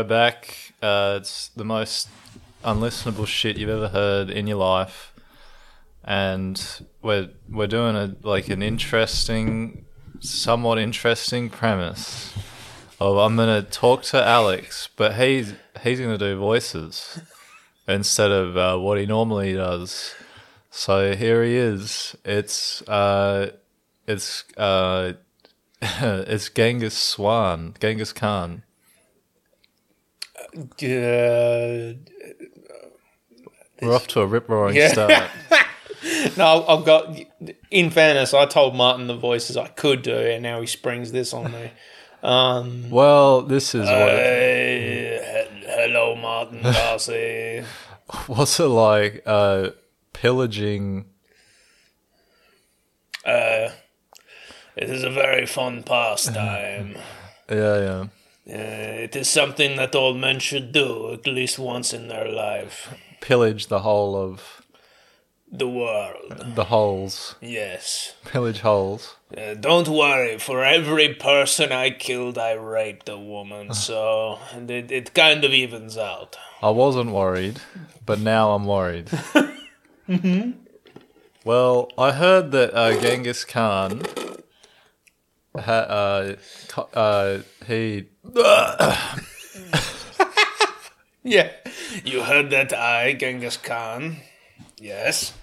We're back. Uh, it's the most unlistenable shit you've ever heard in your life, and we're we're doing a like an interesting, somewhat interesting premise. Of I'm gonna talk to Alex, but he's he's gonna do voices instead of uh, what he normally does. So here he is. It's uh, it's uh, it's Genghis Swan, Genghis Khan. Uh, We're off to a rip roaring Yeah. start. no, I've got. In fairness, I told Martin the voices I could do, and now he springs this on me. Um, Well, this is what. hey, he- hello, Martin Darcey. What's it like? Uh, pillaging. Uh, it is a very fun pastime. Yeah, yeah. Uh, it is something that all men should do at least once in their life. Pillage the whole of The world, the holes. yes. Pillage holes. Uh, don't worry, for every person I killed, I raped a woman, so it, it kind of evens out. I wasn't worried, but now I'm worried. Well, I heard that uh, Genghis Khan. Ha, uh, co- uh, he Yeah. You heard that I, Genghis Khan. Yes.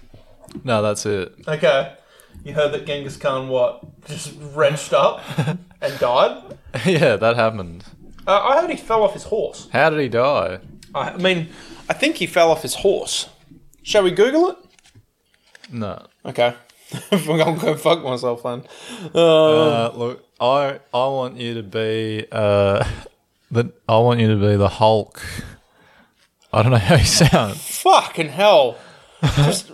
no, that's it. Okay. You heard that Genghis Khan, what, just wrenched up and died? yeah, that happened. Uh, I heard he fell off his horse. How did he die? I mean, I think he fell off his horse. Shall we Google it? No. Okay. I'm gonna go fuck myself then. Uh, Uh, look, I I want you to be uh, the I want you to be the Hulk. I don't know how you sound. fucking hell. Just.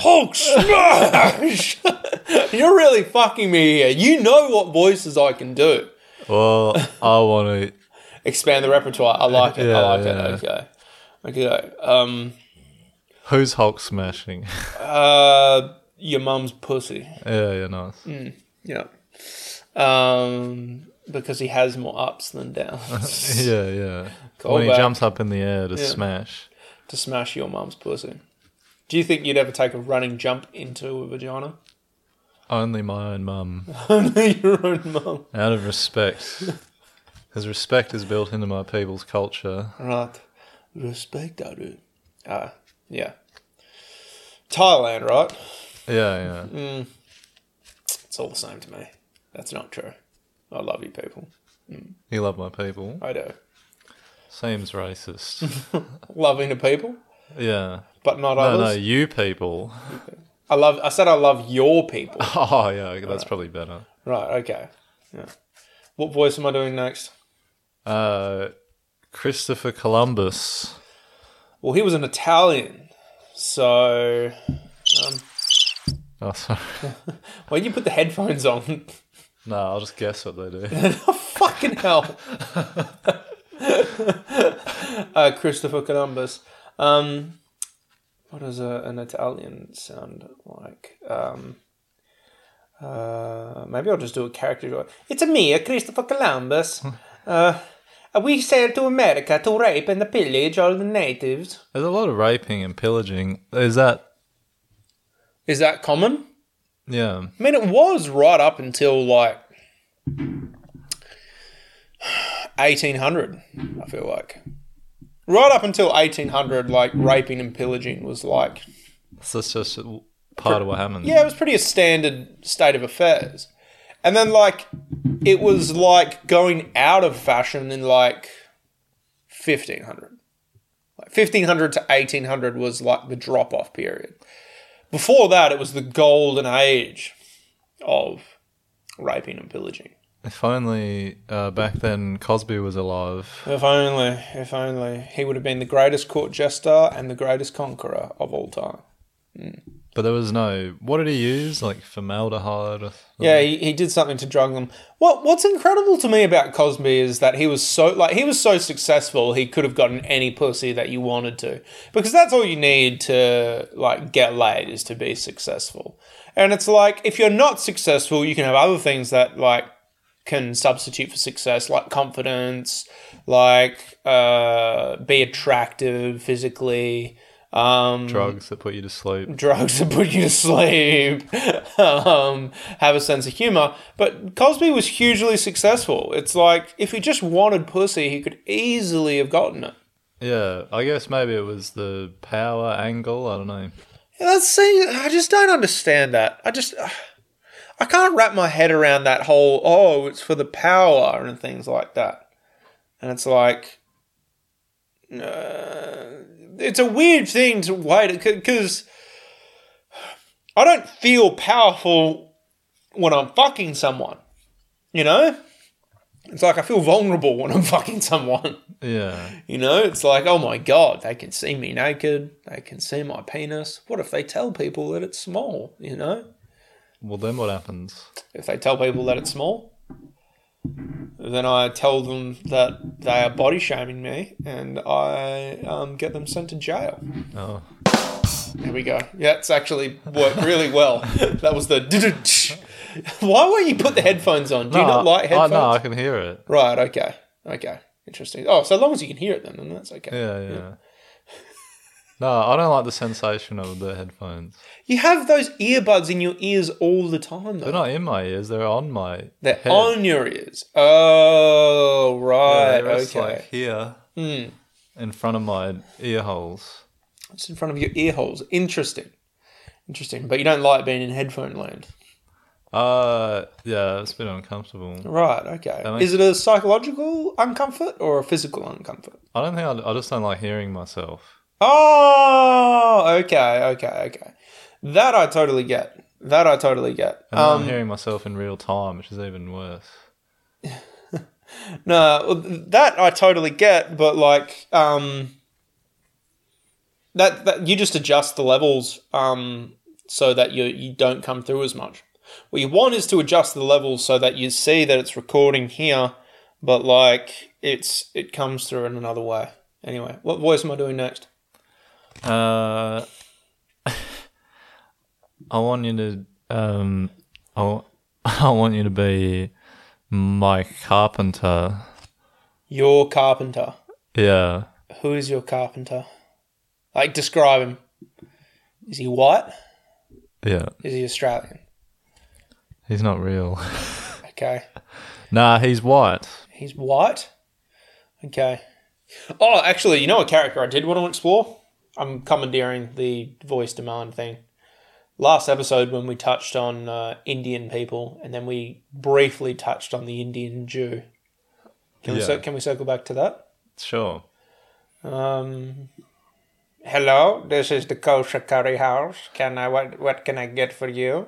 Hulk smash! You're really fucking me here. You know what voices I can do. Well, I want to. Expand the repertoire. I like it. I like yeah. it. Okay. Okay. Um. Who's Hulk smashing? Uh. Your mum's pussy. yeah, yeah, nice. Yeah. Um. Because he has more ups than downs Yeah, yeah. Call when he jumps up in the air to Yeah. smash. to smash your mum's pussy. Do you think you'd ever take a running jump into a vagina? Only my own mum, Only your own mum. out of respect, because respect is built into my people's culture. Right. Respect, I do. Ah, yeah. Thailand, right? Yeah, yeah. It's all the same to me. That's not true. I love you people. You love my people. I do. Seems racist. Loving the people, yeah. but not No, no, others. you people. I love. I said I love your people. Oh, yeah, that's probably better. right. Okay. Yeah. What voice am I doing next? Uh, Christopher Columbus. Well, he was an Italian, so. Um, Oh, sorry. when you put the headphones on, no, I'll just guess what they do. fucking hell. uh, Christopher Columbus. Um, what does a, an Italian sound like? Um, uh, maybe I'll just do a character. voice. It's a me, a Christopher Columbus. Uh, we sailed to America to rape and pillage all the natives. There's a lot of raping and pillaging. Is that? Is that common? Yeah. I mean, it was right up until like 1800, I feel like. Right up until 1800, like raping and pillaging was like, So it's just part of what happened. yeah, it was pretty a standard state of affairs. And then, like, it was like going out of fashion in like 1500. Like 1500 to 1800 was like the drop off period. Before that, it was the golden age of raping and pillaging. If only uh, back then Cosby was alive. If only, if only. He would have been the greatest court jester and the greatest conqueror of all time. But there was no. What did he use? Like formaldehyde? Or Yeah, he, he did something to drug them. What What's incredible to me about Cosby is that he was so like he was so successful. He could have gotten any pussy that you wanted to, because that's all you need to like get laid is to be successful. And it's like if you're not successful, you can have other things that like can substitute for success, like confidence, like uh, be attractive physically, um, Drugs that put you to sleep. drugs that put you to sleep, um, have a sense of humor. But Cosby was hugely successful. It's like if he just wanted pussy, he could easily have gotten it. Yeah, I guess maybe it was the power angle. I don't know. Yeah, That's see, I just don't understand that. I just I can't wrap my head around that whole oh, it's for the power and things like that. And it's like uh, it's a weird thing to wait because I don't feel powerful when I'm fucking someone. You know? It's like I feel vulnerable when I'm fucking someone. Yeah, You know, it's like, oh my god, they can see me naked, they can see my penis. What if they tell people that it's small? You know, well then what happens? if they tell people that it's small, then I tell them that they are body shaming me, and I um, get them sent to jail. Oh, There we go. Yeah, it's actually worked really well. that was the. Why won't you put the headphones on? Do you not like I, headphones? no, I can hear it. Right. Okay. Okay. Interesting. Oh, so long as you can hear it, then, then that's okay. Yeah, yeah. No, I don't like the sensation of the headphones. You have those earbuds in your ears all the time, though. They're not in my ears; they're on my. They're head. on your ears. Oh, right. rest, okay. like here, Hmm. in front of my ear holes. It's in front of your ear holes. Interesting. Interesting. But you don't like being in headphone land. Uh, yeah, it's a bit uncomfortable. Right. Okay. Makes- Is it a psychological uncomfort or a physical uncomfort? I don't think I, I just don't like hearing myself. Oh, okay. Okay. Okay. That I totally get. That I totally get. And then I'm Um, hearing myself in real time, which is even worse. No, that I totally get, but like, um, that that you just adjust the levels, um, so that you you don't come through as much. What you want is to adjust the levels so that you see that it's recording here, but like it's it comes through in another way. Anyway, what voice am I doing next? Uh, I want you to um, I, I want you to be my carpenter. Your carpenter. Yeah, Who is your carpenter? Like, describe him. Is he white? yeah. Is he Australian? He's not real. Okay. nah, he's white. He's white. Okay. Oh, actually, you know a character I did want to explore? I'm commandeering the voice demand thing. Last episode, when we touched on uh, Indian people, and then we briefly touched on the Indian Jew. Can, we, Yeah. cir- can we circle back to that? Sure. Um, hello, this is the kosher curry house. Can I what what can I get for you?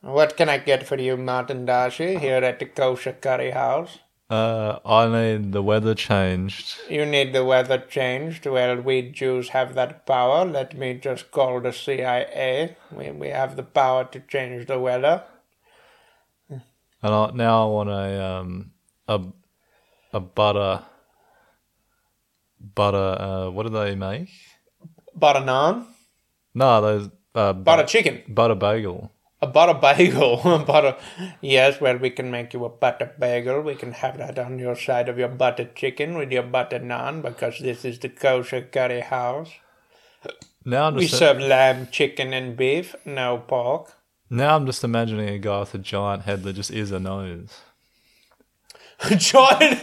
What can I get for you, Martin Dashi, here at the kosher curry house? Uh, I need the weather changed. You need the weather changed. Well, we Jews have that power. Let me just call the CIA. We, we have the power to change the weather. And I, now I want a um a a butter butter. Uh, what do they make? Butter naan, No, those uh, butter chicken, butter bagel. A butter bagel, butter. Yes, well, we can make you a butter bagel. We can have that on your side of your butter chicken with your butter naan because this is the kosher curry house. Now I'm We just serve lamb, chicken, and beef, no pork. now I'm just imagining a guy with a giant head that just is a nose. giant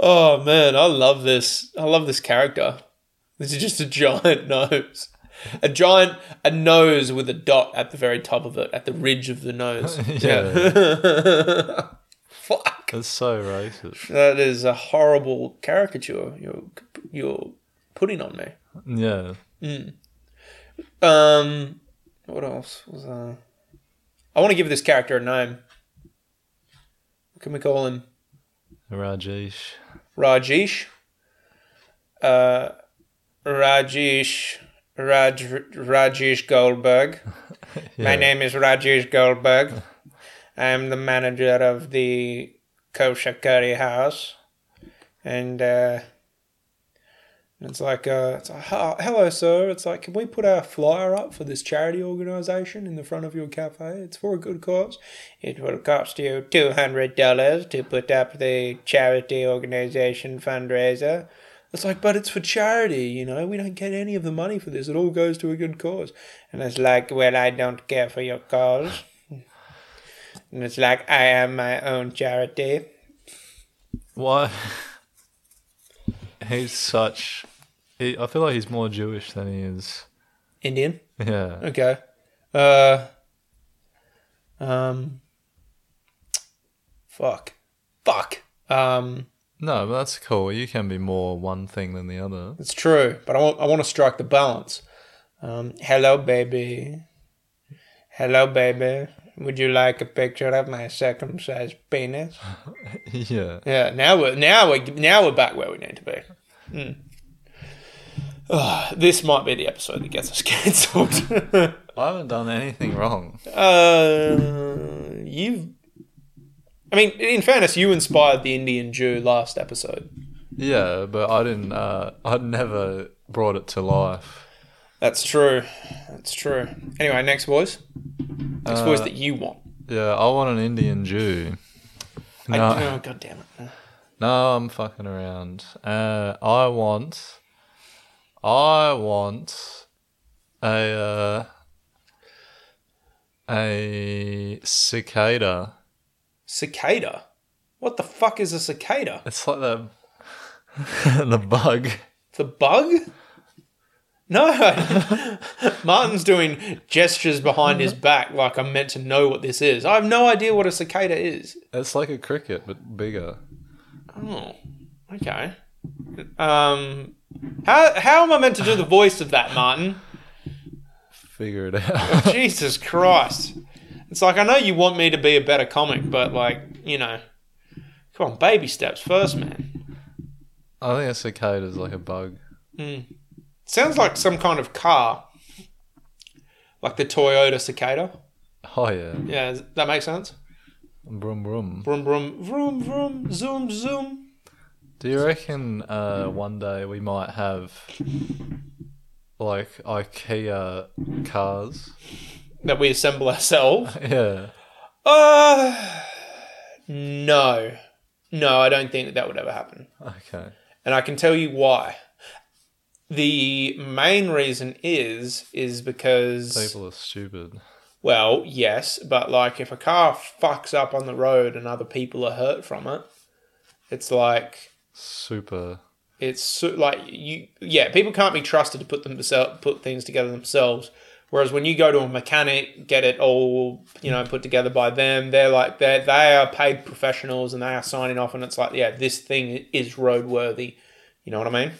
oh man i love this i love this character this is just a giant nose a giant a nose with a dot at the very top of it at the ridge of the nose Yeah. fuck That's so racist. that is a horrible caricature you're you're putting on me Yeah. um what else was uh i want to give this character a name what can we call him Rajesh. Rajesh. Uh, Rajesh. Raj, Rajesh Goldberg. My name is Rajesh Goldberg. I am the manager of the Kosher Curry House. And uh, it's like, uh, it's like, "Hi- hello, sir. It's like, can we put our flyer up for this charity organisation in the front of your cafe? It's for a good cause. It will cost you two hundred dollars to put up the charity organisation fundraiser. It's like, but it's for charity, you know. We don't get any of the money for this. It all goes to a good cause. And it's like, well, I don't care for your cause. And it's like, I am my own charity. Why? he's such. He, I feel like he's more Jewish than he is. Indian. Yeah. Okay. Uh. Um. Fuck. Fuck. Um. No, but that's cool. You can be more one thing than the other. It's true, but I want I want to strike the balance. Um. Hello, baby. Hello, baby. Would you like a picture of my circumcised penis? yeah. Yeah. Now we're now we now we're back where we need to be. Hmm. Ugh, this might be the episode that gets us cancelled. I haven't done anything wrong. Uh, you've. I mean, in fairness, you inspired the Indian Jew last episode. Yeah, but I didn't. Uh, I'd never brought it to life. That's true. That's true. Anyway, next voice. Next voice Uh, that you want. Yeah, I want an Indian Jew. I, No, oh, God damn it. no, I'm fucking around. Uh, I want. I want a uh, a cicada. Cicada. What the fuck is a cicada? It's like the the bug. The bug? No. Martin's doing gestures behind his back like I'm meant to know what this is. I have no idea what a cicada is. It's like a cricket but bigger. Oh, okay. Um, how how am I meant to do the voice of that, Martin? Figure it out. Jesus Christ! It's like I know you want me to be a better comic, but like you know, come on, baby steps first, man. I think a cicada is like a bug. Sounds like some kind of car, like the Toyota cicada. Oh yeah, Yeah, that makes sense. brum brum. Vroom vroom vroom vroom zoom zoom. Do you reckon uh, one day we might have like IKEA cars? That we assemble ourselves. Yeah. Uh, no, no, I don't think that that would ever happen. Okay. And I can tell you why. The main reason is is because People are stupid. well, yes, but like if a car fucks up on the road and other people are hurt from it, it's like Super. it's so, like you yeah, people can't be trusted to put themselves put things together themselves. Whereas when you go to a mechanic, get it all you know put together by them, they're like they they are paid professionals and they are signing off, and it's like yeah, this thing is roadworthy. You know what I mean?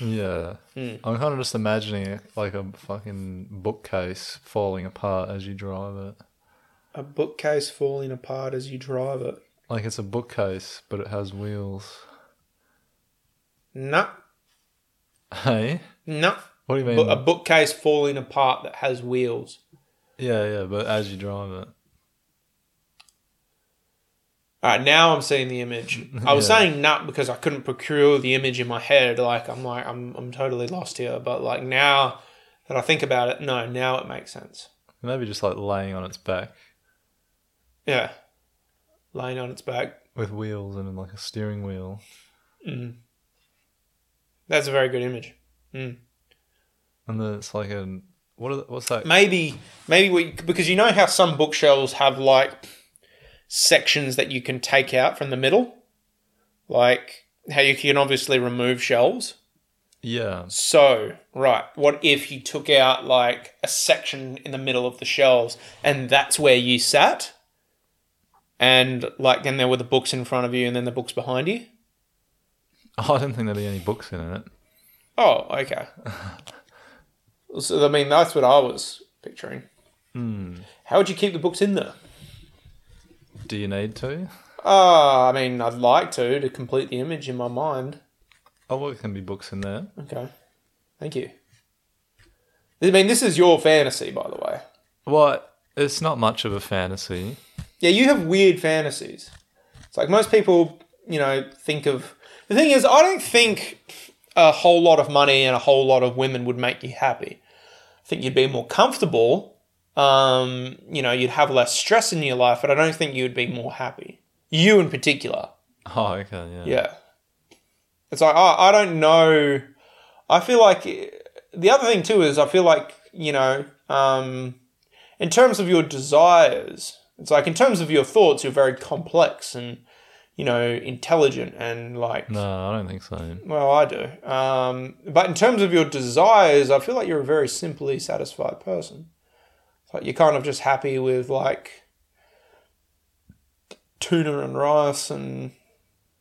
Yeah. Hmm. I'm kind of just imagining it like a fucking bookcase falling apart as you drive it. A bookcase falling apart as you drive it. Like it's a bookcase, but it has wheels. No, Hey? no. What do you mean? But a bookcase falling apart that has wheels. yeah, yeah, but as you drive it. All right, now I'm seeing the image. I was Yeah. saying nut because I couldn't procure the image in my head. Like I'm like I'm I'm totally lost here. But like now that I think about it, no, now it makes sense. Maybe just like laying on its back Yeah, laying on its back. with wheels and like a steering wheel. Mm. That's a very good image. Mm. And then it's like a what? Are what's that? Maybe maybe we because you know how some bookshelves have like sections that you can take out from the middle, like how you can obviously remove shelves. Yeah, So, right, what if you took out like a section in the middle of the shelves and that's where you sat? And like then there were the books in front of you and then the books behind you? oh, I do not think there'd be any books in it. Oh, okay. so I mean that's what I was picturing. How would you keep the books in there? Do you need to? Uh, I mean, I'd like to to complete the image in my mind. Oh, well, there can be books in there. Okay. Thank you. I mean, this is your fantasy, by the way. Well, it's not much of a fantasy. Yeah, you have weird fantasies. It's like most people, you know, think of. The thing is, I don't think a whole lot of money and a whole lot of women would make you happy. I think you'd be more comfortable. Um, you know, you'd have less stress in your life, but I don't think you'd be more happy. You in particular. Oh, okay, yeah. Yeah. It's like, I, I don't know. I feel like the other thing too is I feel like, you know, um, in terms of your desires, it's like in terms of your thoughts, you're very complex and, you know, intelligent and like, No, I don't think so. well, I do. Um, but in terms of your desires, I feel like you're a very simply satisfied person. It's like you're kind of just happy with like tuna and rice and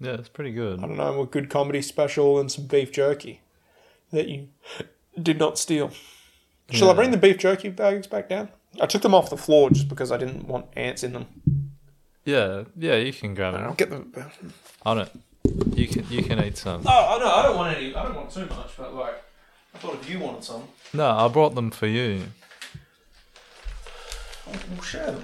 Yeah, it's pretty good. I don't know, a good comedy special and some beef jerky that you did not steal. Shall I bring the beef jerky bags back down? I took them off the floor just because I didn't want ants in them. Yeah, yeah, you can grab I'll get them. I don't. You can you can eat some. Oh, no, I don't want any. I don't want too much, but like, I thought if you wanted some, No, I brought them for you. we'll share them.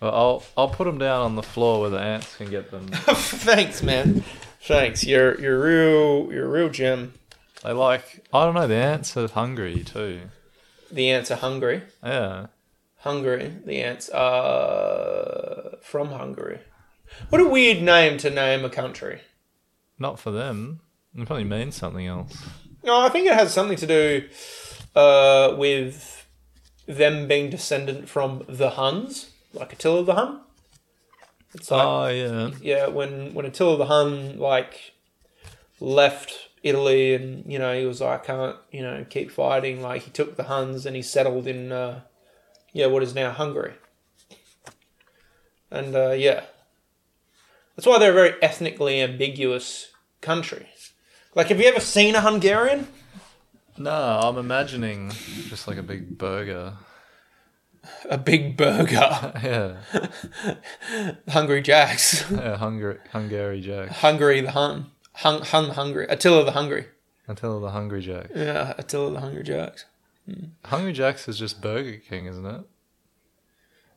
But I'll I'll put them down on the floor where the ants can get them. Thanks, man. Thanks. You're you're real. You're a real gem. They like I don't know. The ants are hungry too. The ants are hungry. Yeah. Hungary. The ants are from Hungary. What a weird name to name a country. Not for them. It probably means something else. No, I think it has something to do uh, with them being descendant from the Huns, like Attila the Hun. It's like, Oh yeah. yeah, when when Attila the Hun like left Italy, and you know he was like, I can't, you know, keep fighting. Like he took the Huns and he settled in, uh, yeah, what is now Hungary. And uh, yeah, that's why they're a very ethnically ambiguous country. Like, have you ever seen a Hungarian? No, I'm imagining just like a big burger. A big burger. Yeah. Hungry Jacks. Yeah, Hungary Hungary Jack. Hungary the Hun. Hun, Hun Hungry. Attila the Hungry. Until the Hungry Jack. Yeah, Attila the Hungry Jacks. Hungry Jack's is just Burger King, isn't it?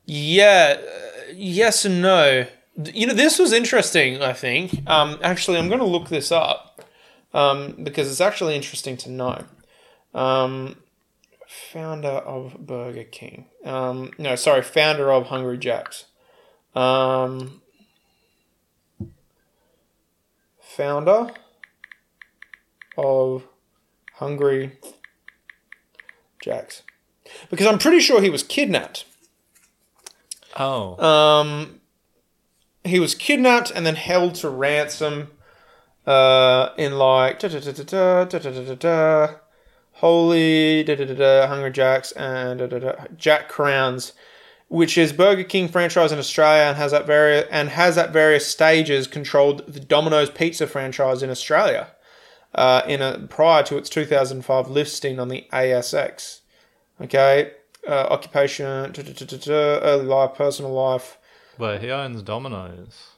Yeah, uh, yes and no. You know, this was interesting, I think. Um, actually, I'm going to look this up um, because it's actually interesting to know. Um, founder of Burger King. Um, no, sorry, founder of Hungry Jacks. Um, founder of Hungry Jacks. Because I'm pretty sure he was kidnapped. Oh. Um, he was kidnapped and then held to ransom uh, in like da, da, da, da, da, da, da, da, da, da, Holy da, da, da, da, Hungry Jacks and da, da, da, Jack Cowin, which is Burger King franchise in Australia and has at various and has at various stages controlled the Domino's Pizza franchise in Australia. Uh, in a prior to its 2005 listing on the ASX. Okay, uh, occupation, early life, personal life. Wait, he owns Domino's.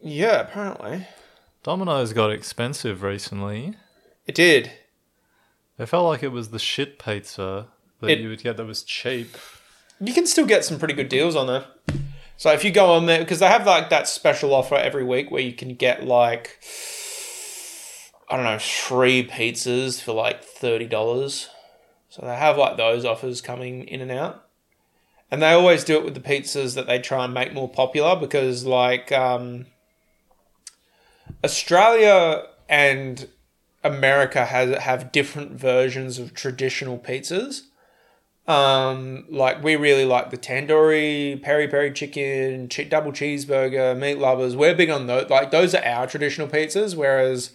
Yeah, apparently Domino's got expensive recently. it did. It felt like it was the shit pizza that It- you would get that was cheap. You can still get some pretty good deals on there. So if you go on there, because they have like that special offer every week where you can get like, I don't know, three pizzas for like thirty dollars. So they have like those offers coming in and out, and they always do it with the pizzas that they try and make more popular because like um, Australia and America has have different versions of traditional pizzas. Um, like we really like the tandoori, peri peri chicken, double cheeseburger, meat lovers. We're big on those. Like those are our traditional pizzas. Whereas,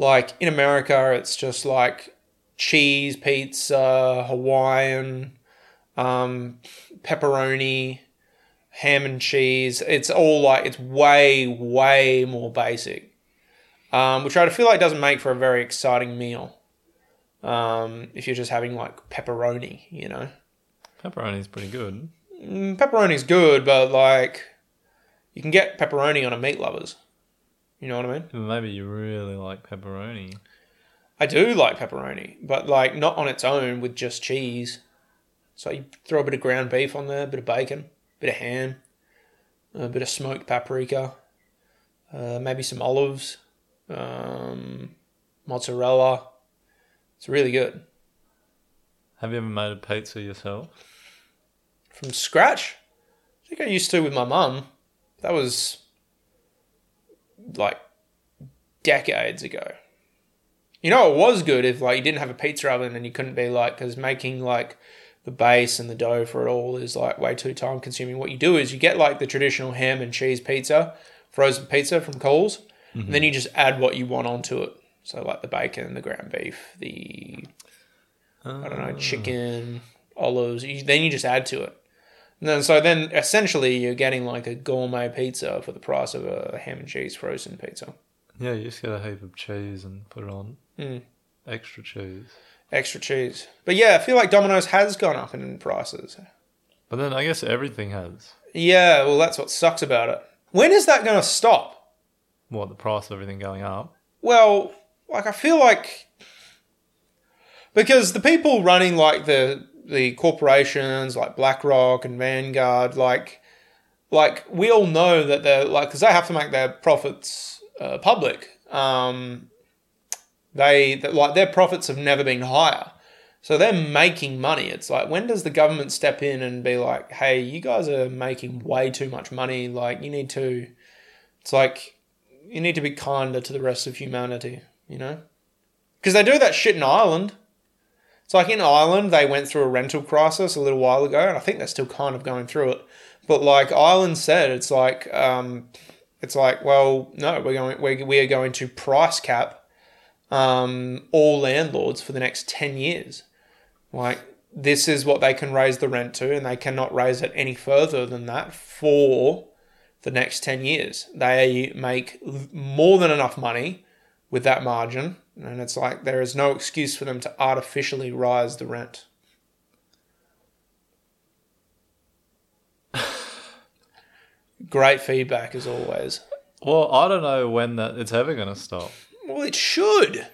like in America, it's just like cheese pizza, Hawaiian, um, pepperoni, ham and cheese. It's all like it's way way more basic, um, which I feel like doesn't make for a very exciting meal um, if you're just having like pepperoni, you know. Pepperoni's pretty good. Mm, Pepperoni's good, but like you can get pepperoni on a meat lovers. You know what I mean? Maybe you really like pepperoni. I do like pepperoni, but like not on its own with just cheese. So you throw a bit of ground beef on there, a bit of bacon, a bit of ham, a bit of smoked paprika, uh, maybe some olives, um, mozzarella. It's really good. Have you ever made a pizza yourself? From scratch? I think I used to with my mum. That was like decades ago. You know, it was good if like you didn't have a pizza oven and you couldn't be like because making like the base and the dough for it all is like way too time consuming. What you do is you get like the traditional ham and cheese pizza, frozen pizza from Coles, and then mm-hmm. you just add what you want onto it. So like the bacon, the ground beef, the I don't know uh. chicken, olives. You, then you just add to it. And then so then essentially you're getting like a gourmet pizza for the price of a ham and cheese frozen pizza. Yeah, you just get a heap of cheese and put it on. Mm. Extra cheese. Extra cheese. But yeah, I feel like Domino's has gone up in prices. But then I guess everything has. Yeah, well, that's what sucks about it. When is that going to stop? What, the price of everything going up? Well, like I feel like because the people running like the the corporations like BlackRock and Vanguard, like like we all know that they're like because they have to make their profits uh, public. Um, they like their profits have never been higher. So they're making money. It's like when does the government step in and be like, "Hey, you guys are making way too much money. Like you need to." It's like you need to be kinder to the rest of humanity. You know, because they do that shit in Ireland. It's like in Ireland they went through a rental crisis a little while ago, and I think they're still kind of going through it. But like Ireland said, it's like um, it's like well, no, we're going we're, we are going to price cap um, all landlords for the next 10 years. Like, this is what they can raise the rent to, and they cannot raise it any further than that for the next 10 years. They make more than enough money with that margin, and it's like there is no excuse for them to artificially rise the rent. Great feedback as always. Well, I don't know when that it's ever going to stop. Well, it should,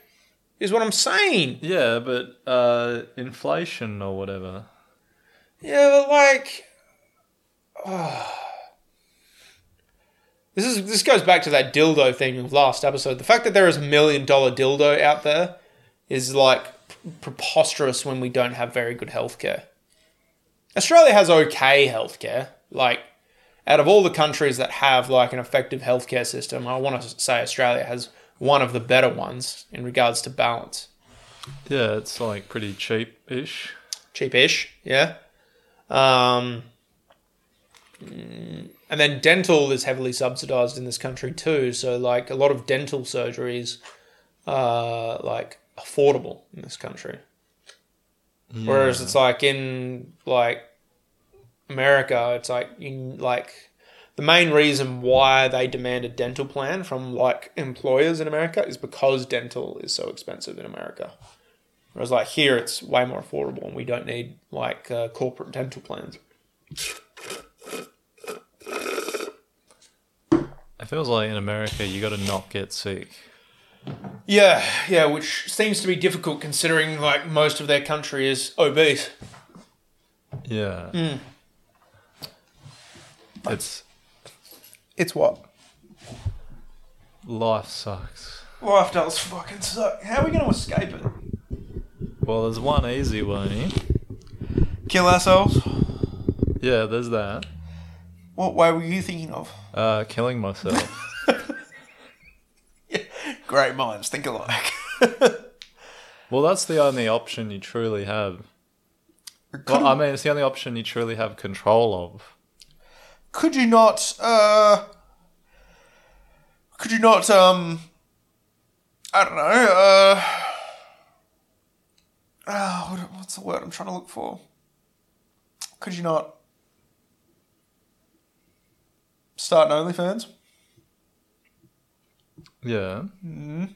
is what I'm saying. Yeah, but uh, inflation or whatever. Yeah, but like, oh. This is this goes back to that dildo thing of last episode. The fact that there is a million dollar dildo out there is like preposterous when we don't have very good healthcare. Australia has okay healthcare. Like, out of all the countries that have like an effective healthcare system, I want to say Australia has one of the better ones in regards to balance. Yeah, it's like pretty cheap-ish. cheapish, yeah. Um, and then dental is heavily subsidized in this country too. So like a lot of dental surgeries are like affordable in this country. Whereas it's like in like America, it's like in like the main reason why they demand a dental plan from like employers in America is because dental is so expensive in America. Whereas like here, it's way more affordable, and we don't need like uh, corporate dental plans. It feels like in America you got to not get sick. Yeah, yeah, which seems to be difficult considering like most of their country is obese. Yeah. Hmm. It's It's what life sucks. life does fucking suck. How are we going to escape it? Well, there's one easy one here. Kill ourselves? Yeah, there's that. What way were you thinking of? Uh, killing myself. Great minds think alike. well, that's the only option you truly have. Well, I mean, it's the only option you truly have control of. could you not uh could you not um i don't know uh oh, what- what's the word i'm trying to look for could you not start an onlyfans Yeah. Mm.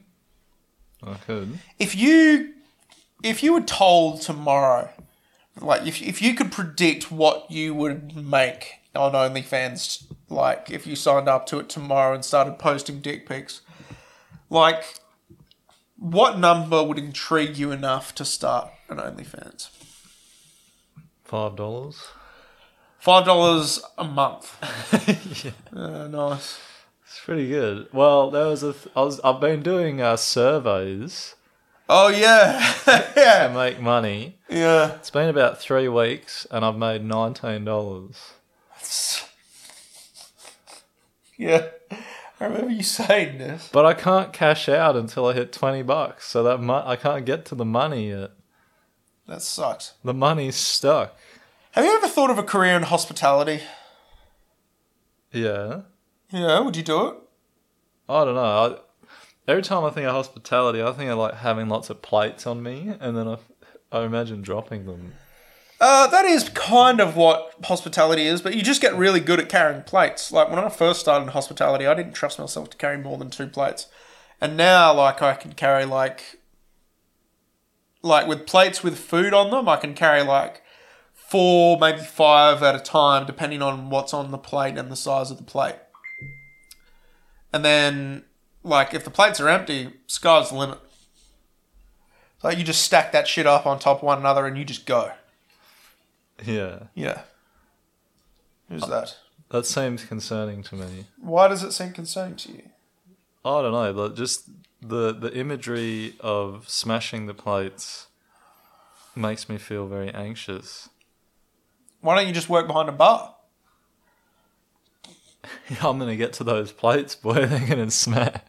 I could. if you if you were told tomorrow like if, if you could predict what you would make on OnlyFans like if you signed up to it tomorrow and started posting dick pics like what number would intrigue you enough to start an OnlyFans Five dollars. Five dollars a month yeah. uh, nice It's pretty good. Well, there was a. Th- I was. I've been doing uh, surveys Oh yeah, to yeah, make money. yeah. It's been about three weeks, and I've made nineteen dollars. Yeah, I remember you saying this. But I can't cash out until I hit twenty bucks. So that mo- I can't get to the money yet. That sucks. The money's stuck. Have you ever thought of a career in hospitality? Yeah. Yeah, would you do it? I don't know. I, every time I think of hospitality, I think of like having lots of plates on me, and then I, I imagine dropping them. Uh, that is kind of what hospitality is, but you just get really good at carrying plates. Like when I first started in hospitality, I didn't trust myself to carry more than two plates, and now like I can carry like, like with plates with food on them, I can carry like four, maybe five at a time, depending on what's on the plate and the size of the plate. And then, like, if the plates are empty, sky's the limit. Like you just stack that shit up on top of one another and you just go. Yeah, Yeah. Who's that? that seems concerning to me. Why does it seem concerning to you? I don't know, but just the the imagery of smashing the plates makes me feel very anxious. Why don't you just work behind a bar? I'm gonna get to those plates, boy. They're gonna smash.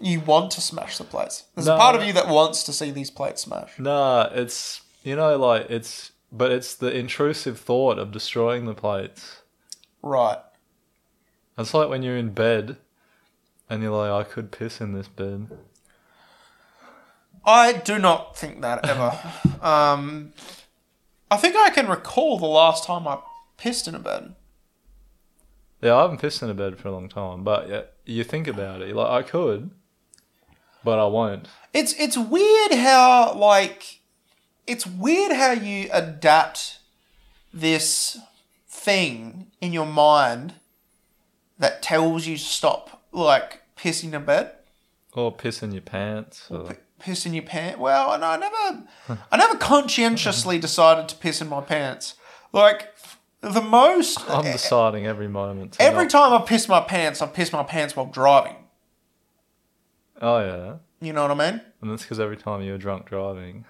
You want to smash the plates. There's No. a part of you that wants to see these plates smash. Nah, it's you know like it's but it's the intrusive thought of destroying the plates. Right. It's like when you're in bed and you're like, I could piss in this bed. I do not think that ever. um, I think I can recall the last time I pissed in a bed. Yeah, I haven't pissed in a bed for a long time, but yeah, you think about it, like I could, but I won't. It's it's weird how like it's weird how you adapt this thing in your mind that tells you to stop like pissing in bed. Or piss in your pants. Or, P- piss in your pants. Well, no, I never, I never conscientiously decided to piss in my pants. Like the most, I'm deciding every moment. Every not- time I piss my pants, I piss my pants while driving. Oh yeah, You know what I mean? and that's because every time you were drunk driving.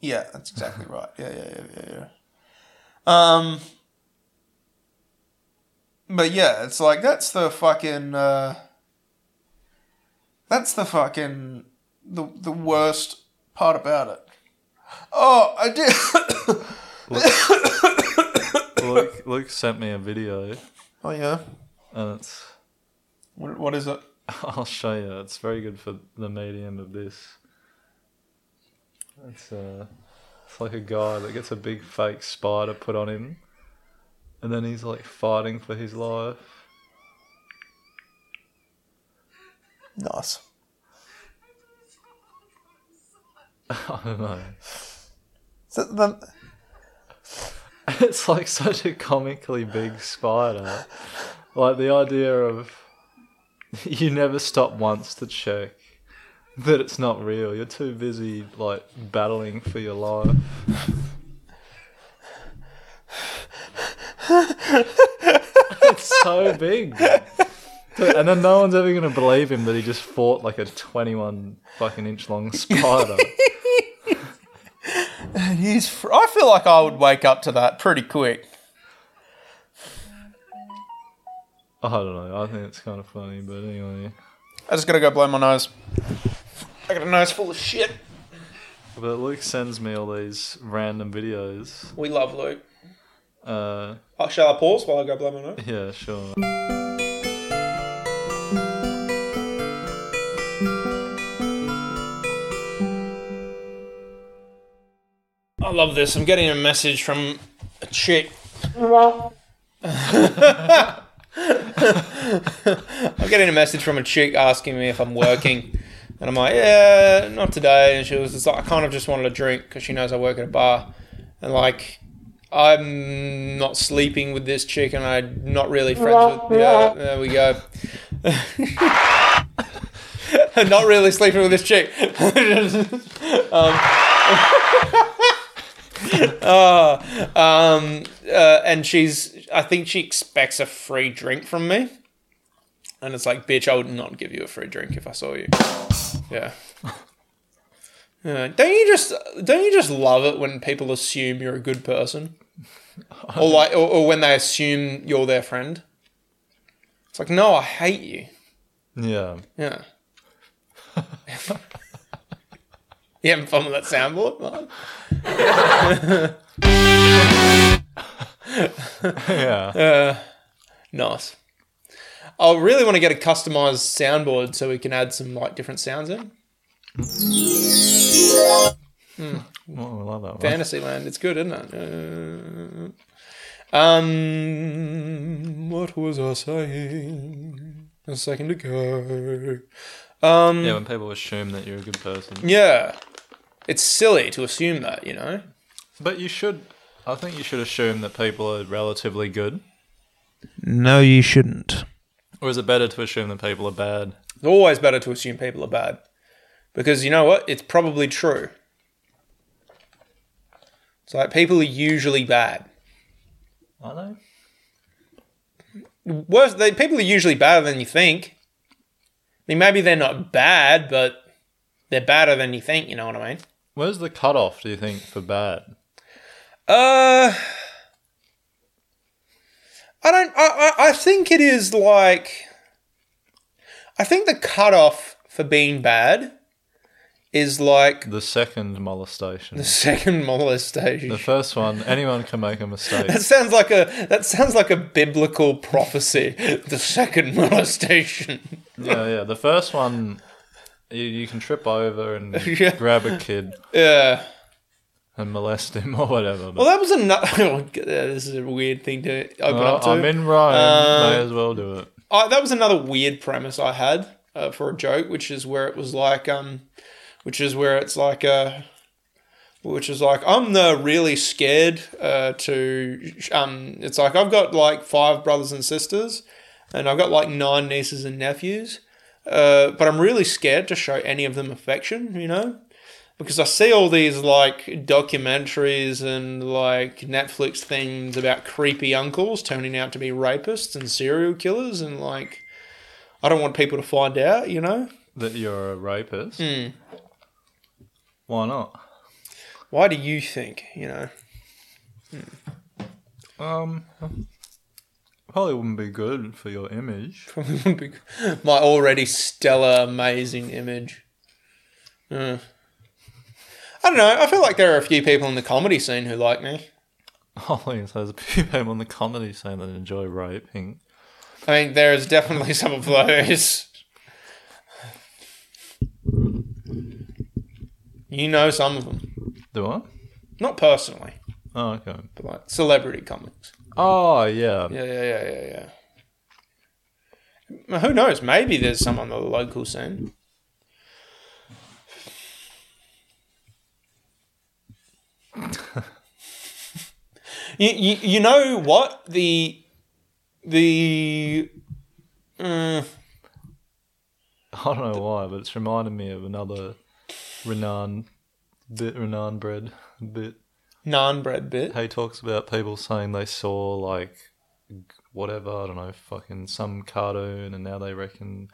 Yeah, that's exactly right. Yeah, yeah, yeah, yeah, yeah. Um, but yeah, it's like that's the fucking, uh, that's the fucking the the worst part about it. Oh, I did. Luke, Luke sent me a video, oh yeah. and it's. What, what is it? I'll show you. It's very good for the medium of this. It's uh, it's like a guy that gets a big fake spider put on him, and then he's like fighting for his life. Nice. I don't know. So the, It's like such a comically big spider. Like the idea of you never stop once to check that it's not real. You're too busy like battling for your life. it's so big. And then no one's ever gonna believe him that he just fought like a 21 fucking inch long spider. he's. Fr- I feel like I would wake up to that pretty quick. I don't know. I think it's kind of funny, but anyway. I just gotta go blow my nose. I got a nose full of shit. But Luke sends me all these random videos. We love Luke. Uh, Oh, shall I pause while I go blow my nose? yeah, sure. Love this. I'm getting a message from a chick. I'm getting a message from a chick asking me if I'm working. And I'm like, yeah, not today. And she was just like, I kind of just wanted a drink because she knows I work at a bar. And like, I'm not sleeping with this chick and I'm not really friends with. Yeah, there we go. not really sleeping with this chick. um, uh, um, uh, and she's, I think she expects a free drink from me. and it's like, bitch, I would not give you a free drink if I saw you. Yeah. Yeah. Don't you just don't you just love it when people assume you're a good person, or like, or, or when they assume you're their friend? It's like, no, I hate you. Yeah. Yeah. You having fun with that soundboard, man? Yeah. Nice. I really want to get a customized soundboard so we can add some like different sounds in. oh, I love that one. Fantasyland, it's good, isn't it? Uh, um, what was I saying? A second ago. Um, Yeah, when people assume that you're a good person. yeah, it's silly to assume that, you know. But you should, I think you should assume that people are relatively good. No, you shouldn't. Or is it better to assume that people are bad? It's always better to assume people are bad. Because you know what? It's probably true. It's like people are usually bad. Are they? Worse, they, people are usually better than you think. I mean, maybe they're not bad, but they're better than you think, you know what I mean? Where's the cutoff, do you think, for bad? Uh. I don't. I, I, I think it is like. I think the cutoff for being bad is like The second molestation. the second molestation. The first one, anyone can make a mistake. That sounds like a that sounds like a biblical prophecy. The second molestation. yeah, yeah. The first one, you, you can trip over and Yeah. grab a kid Yeah. and molest him or whatever. Well, that was another. This is a weird thing to open Well, up to. I'm in Rome. Uh, may as well do it. I, that was another weird premise I had uh, for a joke, which is where it was like, um, which is where it's like, uh, which is like, I'm the really scared uh, to, um, it's like I've got like five brothers and sisters, and I've got like nine nieces and nephews, uh, but I'm really scared to show any of them affection, you know. Because I see all these like documentaries and like Netflix things about creepy uncles turning out to be rapists and serial killers, and like, I don't want people to find out, you know? That you're a rapist. Hmm. Why not? Why do you think, you know? Um, probably wouldn't be good for your image. Probably wouldn't be my already stellar, amazing image. Uh, I don't know. I feel like there are a few people in the comedy scene who like me. Oh, yes, there's a few people in the comedy scene that enjoy raping. I mean, there's definitely some of those. You know some of them. Do I? Not personally, Oh, okay. but like celebrity comics. Oh, yeah. Yeah, yeah, yeah, yeah, yeah. Who knows? Maybe there's some on the local scene. you, you, you know what the the uh, I don't know why, but it's reminded me of another Renan bit, Renan bread bit. Naan bread bit. He talks about people saying they saw like whatever I don't know, fucking some cartoon, and now they reckon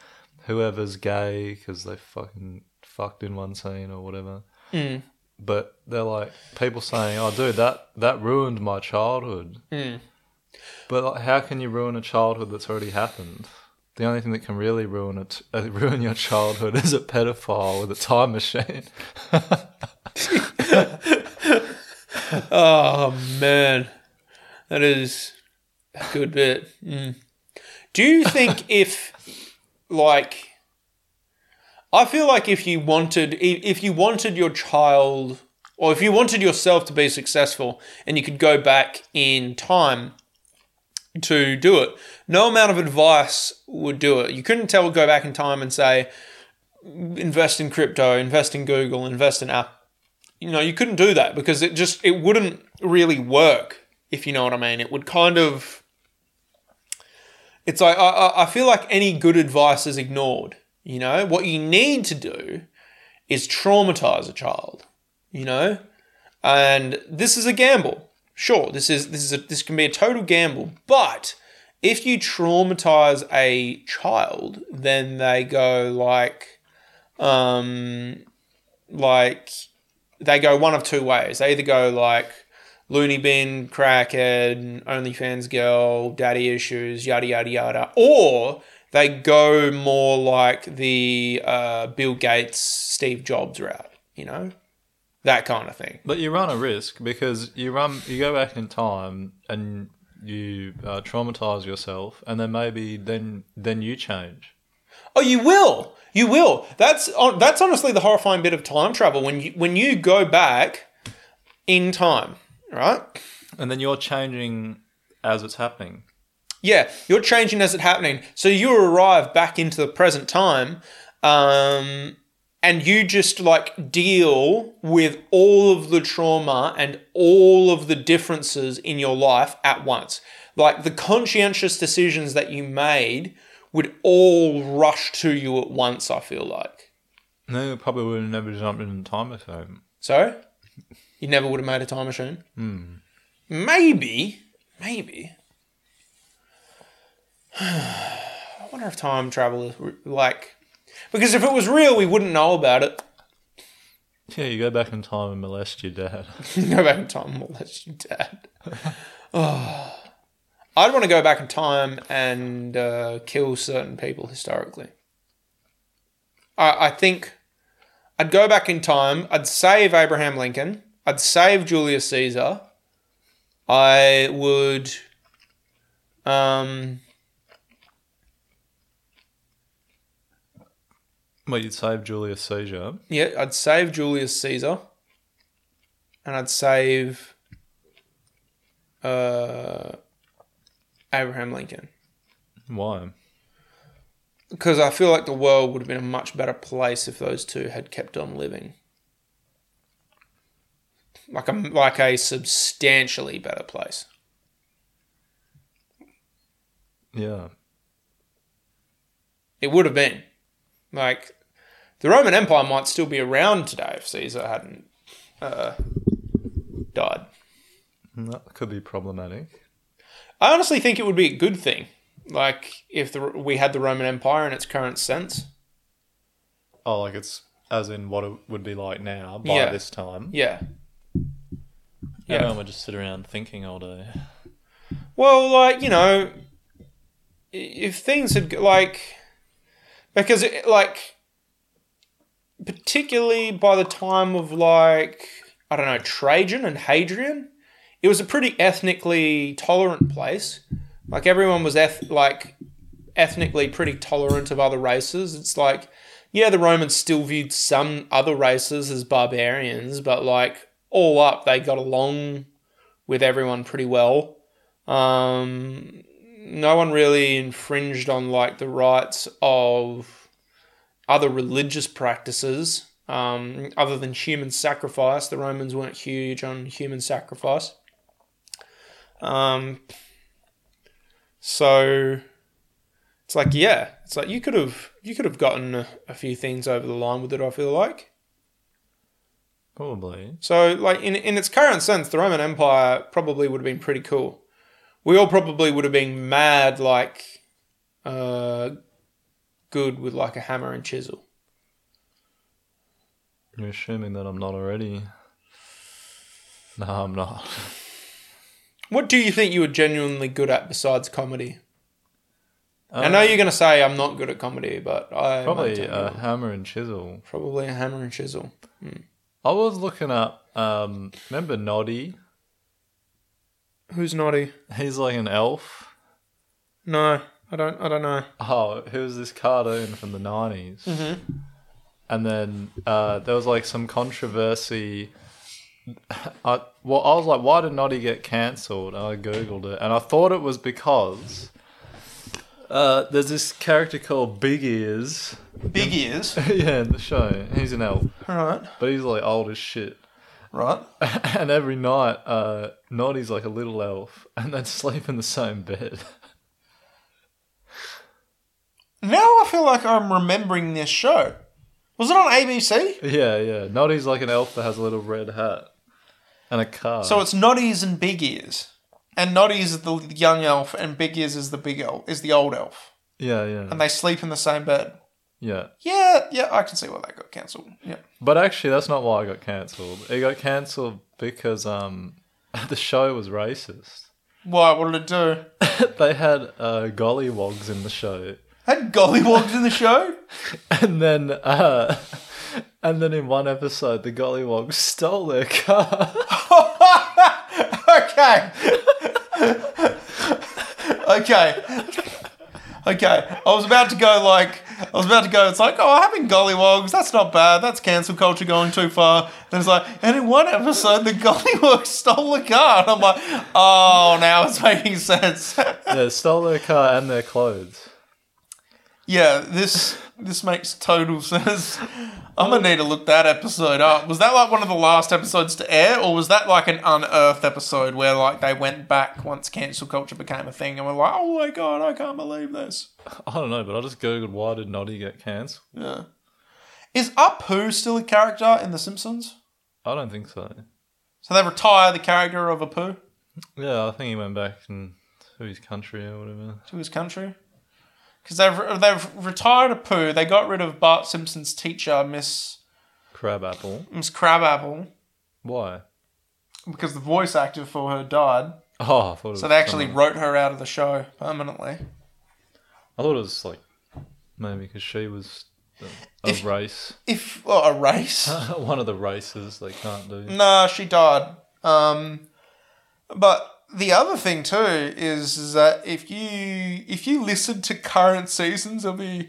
whoever's gay because they fucking fucked in one scene or whatever. Mm. But they're like people saying, "Oh, dude, that that ruined my childhood." Mm. But like, how can you ruin a childhood that's already happened? The only thing that can really ruin it, uh, ruin your childhood, is a pedophile with a time machine. Oh man, that is a good bit. Mm. Do you think if, like, I feel like if you wanted, if you wanted your child, or if you wanted yourself to be successful, and you could go back in time to do it, no amount of advice would do it. You couldn't tell go back in time and say, invest in crypto, invest in Google, invest in Apple you know, you couldn't do that because it just it wouldn't really work. If you know what I mean, it would kind of. It's like I, I- feel like any good advice is ignored. You know what you need to do is traumatize a child. You know, and this is a gamble. Sure, this is this is a, this can be a total gamble, but if you traumatize a child, then they go like, um, like they go one of two ways. They either go like loony bin, crackhead, OnlyFans girl, daddy issues, yada yada yada, or they go more like the uh, Bill Gates, Steve Jobs route. You know, that kind of thing. But you run a risk because you run, you go back in time and you uh, traumatize yourself, and then maybe then then you change. Oh, you will. You will. That's that's honestly the horrifying bit of time travel when you when you go back in time, right? And then you're changing as it's happening. Yeah, you're changing as it's happening. So you arrive back into the present time, um, and you just like deal with all of the trauma and all of the differences in your life at once. Like the conscientious decisions that you made would all rush to you at once. I feel like. No, you probably would have never jumped in the time machine. So, you never would have made a time machine. Hmm. Maybe, maybe. I wonder if time travel is re- like because if it was real, we wouldn't know about it. Yeah, you go back in time and molest your dad. go back in time and molest your dad. oh. I'd want to go back in time and uh, kill certain people historically. I, I think I'd go back in time. I'd save Abraham Lincoln. I'd save Julius Caesar. I would. Um, Well, you'd save Julius Caesar. yeah, I'd save Julius Caesar, and I'd save uh, Abraham Lincoln. Why? because I feel like the world would have been a much better place if those two had kept on living. Like a like a substantially better place. Yeah. It would have been like the Roman Empire might still be around today if Caesar hadn't uh, died. That could be problematic. I honestly think it would be a good thing, like if the, we had the Roman Empire in its current sense. Oh, like it's as in what it would be like now by Yeah. this time. Yeah. Yeah. Everyone would just sit around thinking all day. Well, like you know, if things had like because it, like particularly by the time of like I don't know Trajan and Hadrian, it was a pretty ethnically tolerant place. Like everyone was eth- like ethnically pretty tolerant of other races. It's like yeah, the Romans still viewed some other races as barbarians, but like all up, they got along with everyone pretty well. Um, no one really infringed on like the rights of other religious practices um, other than human sacrifice. The Romans weren't huge on human sacrifice. Um, so it's like yeah, it's like you could have you could have gotten a, a few things over the line with it. I feel like. Probably. So, like in in its current sense, the Roman Empire probably would have been pretty cool. We all probably would have been mad, like, uh, good with like a hammer and chisel. You're assuming that I'm not already. No, I'm not. What do you think you were genuinely good at besides comedy? I Uh, know you're gonna say I'm not good at comedy, but I Probably a you're hammer and chisel. probably a hammer and chisel. I was looking up. Um, remember Noddy? Who's Noddy? He's like an elf. No, I don't. I don't know. Oh, it was this cartoon from the 90s. Mm-hmm. And then uh, there was like some controversy. I, well, I was like, why did Noddy get cancelled? I Googled it. And I thought it was because uh, there's this character called Big Ears. Big ears. yeah, in the show. He's an elf. Right. But he's like old as shit. Right. And every night, uh, Noddy's like a little elf. And they'd sleep in the same bed. Now I feel like I'm remembering this show. Was it on ABC? Yeah, yeah. Noddy's like an elf that has a little red hat and a car. So it's Noddies and Big Ears. and Noddy is the young elf, and Big Ears is the big elf, is the old elf, Yeah, yeah, and they sleep in the same bed. yeah. Yeah, yeah, I can see why that got cancelled. Yeah. But actually, that's not why it got cancelled. It got cancelled because um, the show was racist. Why? What did it do? they had uh, gollywogs in the show, Had gollywogs in the show? and then uh, and then in one episode, the gollywogs stole their car. okay. okay. Okay. I was about to go like I was about to go, it's like, oh I'm having gollywogs, that's not bad. That's cancel culture going too far. And it's like, and in one episode the gollywogs stole the car. And I'm like, oh now it's making sense. yeah, stole their car and their clothes. Yeah, this this makes total sense. I'm gonna um, need to look that episode up. Was that like one of the last episodes to air, or was that like an unearthed episode where like they went back once cancel culture became a thing and were like, oh my god, I can't believe this. I don't know, but I just googled why did Noddy get cancelled. Yeah. Is Apu still a character in The Simpsons? I don't think so. So they retire the character of Apu Yeah, I think he went back and to his country or whatever. to his country? Because they've they've retired Apu. They got rid of Bart Simpson's teacher, Miss Krabappel. Miss Krabappel, Why? because the voice actor for her died. Oh, I thought it was So they actually someone- wrote her out of the show permanently. I thought it was like maybe because she was a, a If- race, If well, a race. one of the races they can't do. nah, she died. Um, but the other thing too is, is that if you if you listen to current seasons of the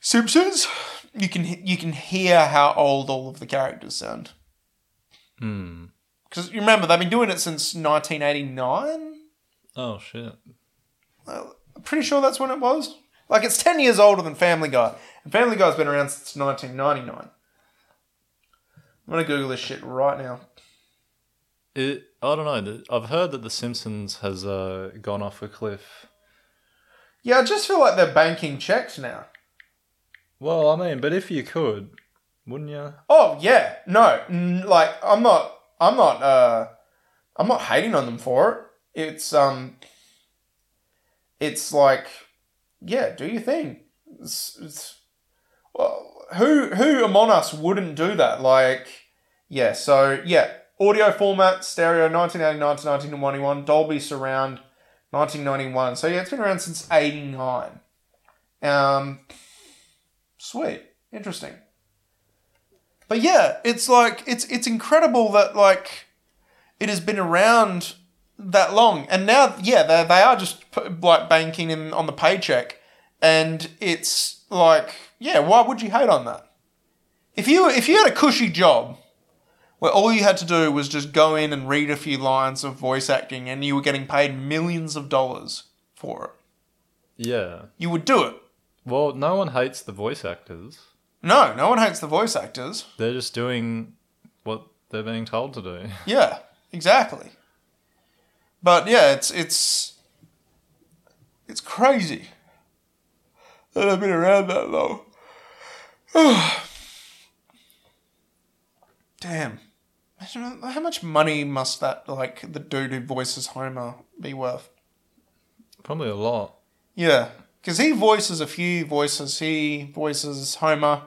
Simpsons, you can you can hear how old all of the characters sound. Hmm. Because you remember they've been doing it since 1989. Oh shit. I'm pretty sure that's when it was. Like it's 10 years older than Family Guy, and Family Guy's been around since 1999. I'm gonna Google this shit right now. It. I don't know. I've heard that The Simpsons has uh, gone off a cliff. Yeah, I just feel like they're banking checks now. Well, I mean, but if you could, wouldn't you? Oh yeah, no, like I'm not, I'm not, uh, I'm not hating on them for it. It's um, it's like, yeah, do your thing. It's, it's well, who who among us wouldn't do that? Like, yeah, so yeah, audio format, stereo, 1989 to 1991, Dolby Surround, 1991. So yeah, it's been around since '89. Um, sweet, interesting. But yeah, it's like it's it's incredible that like it has been around that long, and now yeah, they they are just like banking in on the paycheck, and it's like yeah, why would you hate on that? If you if you had a cushy job where all you had to do was just go in and read a few lines of voice acting, and you were getting paid millions of dollars for it, Yeah. you would do it. Well, no one hates the voice actors. No, no one hates the voice actors. They're just doing what they're being told to do. Yeah, exactly. But yeah, it's it's it's crazy that I've been around that long. Damn. How much money must that like the dude who voices Homer be worth? Probably a lot. Yeah, because he voices a few voices. He voices Homer,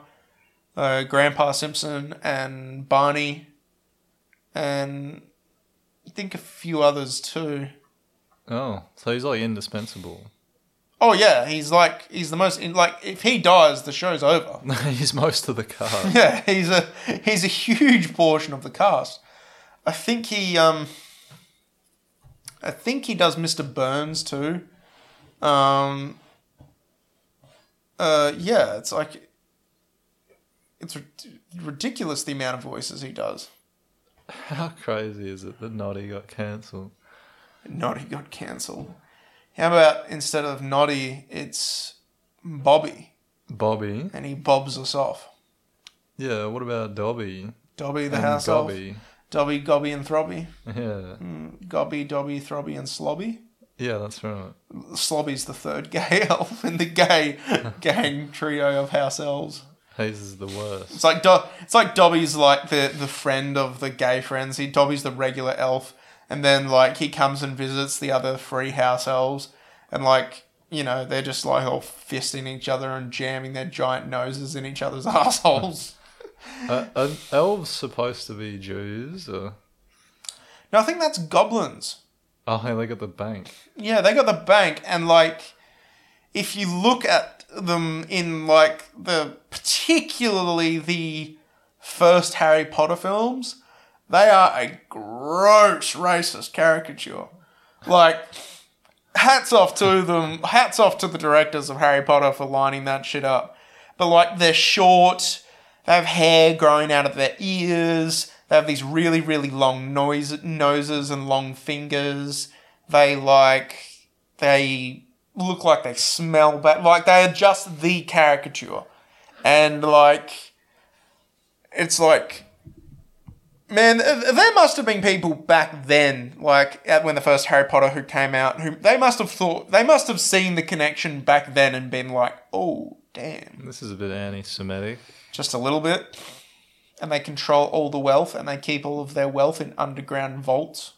uh, Grandpa Simpson, and Barney, and I think a few others too. Oh, so he's like indispensable. Oh yeah, he's like he's the most in, like if he dies, the show's over. he's most of the cast. yeah, he's a he's a huge portion of the cast. I think he um I think he does Mr. Burns too. Um uh yeah, it's like it's rid- ridiculous the amount of voices he does. How crazy is it that Noddy got cancelled? Noddy got cancelled. How about instead of Noddy, it's Bobby, Bobby. and he bobs us off. Yeah, what about Dobby? Dobby the and house elf. Gobby. Dobby, Gobby, and Throbby. Yeah. Mm, Gobby, Dobby, Throbby, and Slobby. Yeah, that's right. Slobby's the third gay elf in the gay gang trio of house elves. Hayes is the worst. It's like Do- it's like Dobby's like the, the friend of the gay friends. He Dobby's the regular elf, and then like he comes and visits the other three house elves, and like you know they're just like all fisting each other and jamming their giant noses in each other's assholes. Are, are elves supposed to be Jews? Or? no, I think that's goblins. Oh, hey, they got the bank. Yeah, they got the bank, and like, if you look at them in like the particularly the first Harry Potter films, they are a gross racist caricature. Like, hats off to them. Hats off to the directors of Harry Potter for lining that shit up. But like, they're short. They have hair growing out of their ears. They have these really, really long noise, noses and long fingers. They like they look like they smell bad. Like they are just the caricature, and like it's like man, there must have been people back then, like when the first Harry Potter who came out, who they must have thought they must have seen the connection back then and been like, oh damn, This is a bit anti-Semitic. just a little bit. And they control all the wealth and they keep all of their wealth in underground vaults.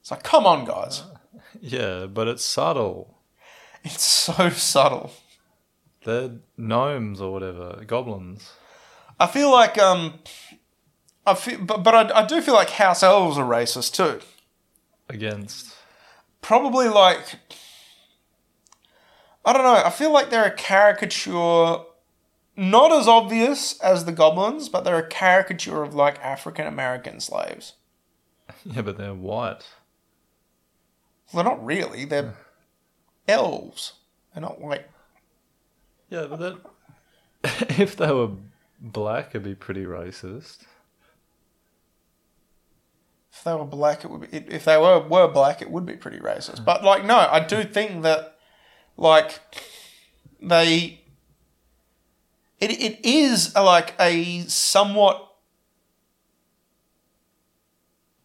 It's like, come on, guys. Yeah, but it's subtle. It's so subtle. They're gnomes or whatever, goblins. I feel like, um, I feel, but, but I, I do feel like house elves are racist too. Against. Probably like, I don't know, I feel like they're a caricature, not as obvious as the goblins, but they're a caricature of like African American slaves. Yeah, but they're white. Well, they're not really, they're elves. They're not white. Yeah, but that. if they were black, it'd be pretty racist. If they were black, it would be. If they were were black, it would be pretty racist. But like, no, I do think that, like, they. It it is a, like a somewhat.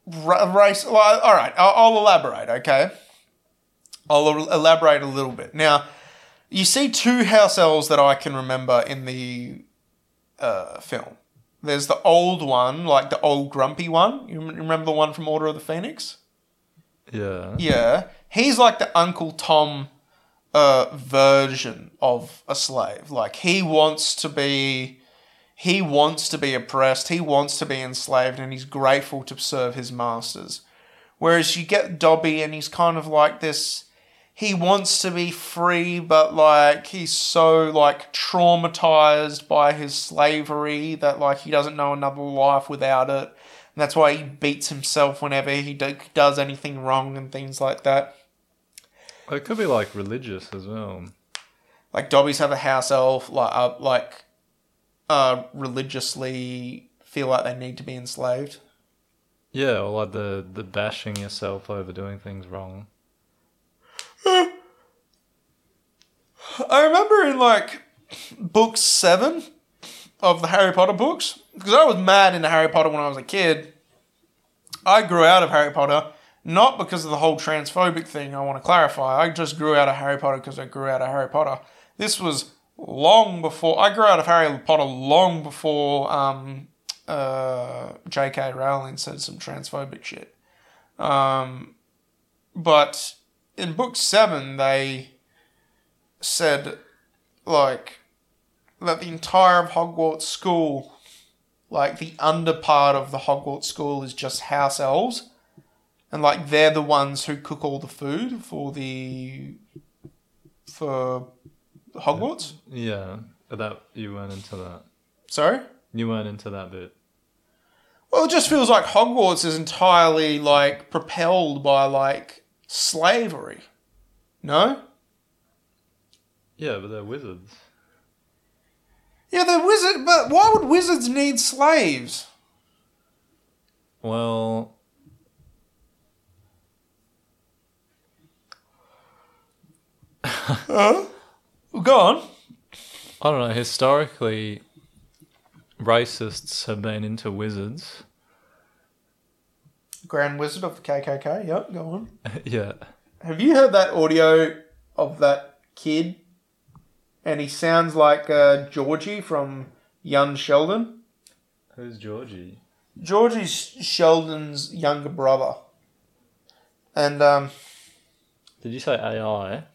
ra- Race. Well, all right, I'll, I'll elaborate. Okay, I'll elaborate a little bit. Now, you see two house elves that I can remember in the uh, film. There's the old one, like the old grumpy one. You remember the one from Order of the Phoenix? Yeah. Yeah. He's like the Uncle Tom uh, version of a slave. Like he wants to be he wants to be oppressed, he wants to be enslaved, and he's grateful to serve his masters. Whereas you get Dobby and he's kind of like this he wants to be free, but like he's so like traumatized by his slavery that like he doesn't know another life without it. And that's why he beats himself whenever he do- does anything wrong and things like that. It could be like religious as well. Like Dobbies have a house elf, like uh, like uh, religiously feel like they need to be enslaved. Yeah, or like the, the bashing yourself over doing things wrong. I remember in like book seven of the Harry Potter books, because I was mad into Harry Potter when I was a kid. I grew out of Harry Potter not because of the whole transphobic thing. I want to clarify. I just grew out of Harry Potter because I grew out of Harry Potter. This was long before I grew out of Harry Potter. Long before um, uh, J.K. Rowling said some transphobic shit. Um, but in book seven, they said like that the entire of Hogwarts school, like the under part of the Hogwarts school, is just house elves, and like they're the ones who cook all the food for the for Hogwarts. Yeah, that you weren't into that. Sorry. You weren't into that bit. Well, it just feels like Hogwarts is entirely like propelled by like slavery. No. Yeah, but they're wizards. Yeah, they're wizards, but why would wizards need slaves? Well, Huh? Go on. I don't know. Historically, racists have been into wizards. Grand Wizard of the KKK. Yep, go on. yeah. Have you heard that audio of that kid? And he sounds like uh, Georgie from Young Sheldon. Who's Georgie? Georgie's Sheldon's younger brother, and um, Did you say AI?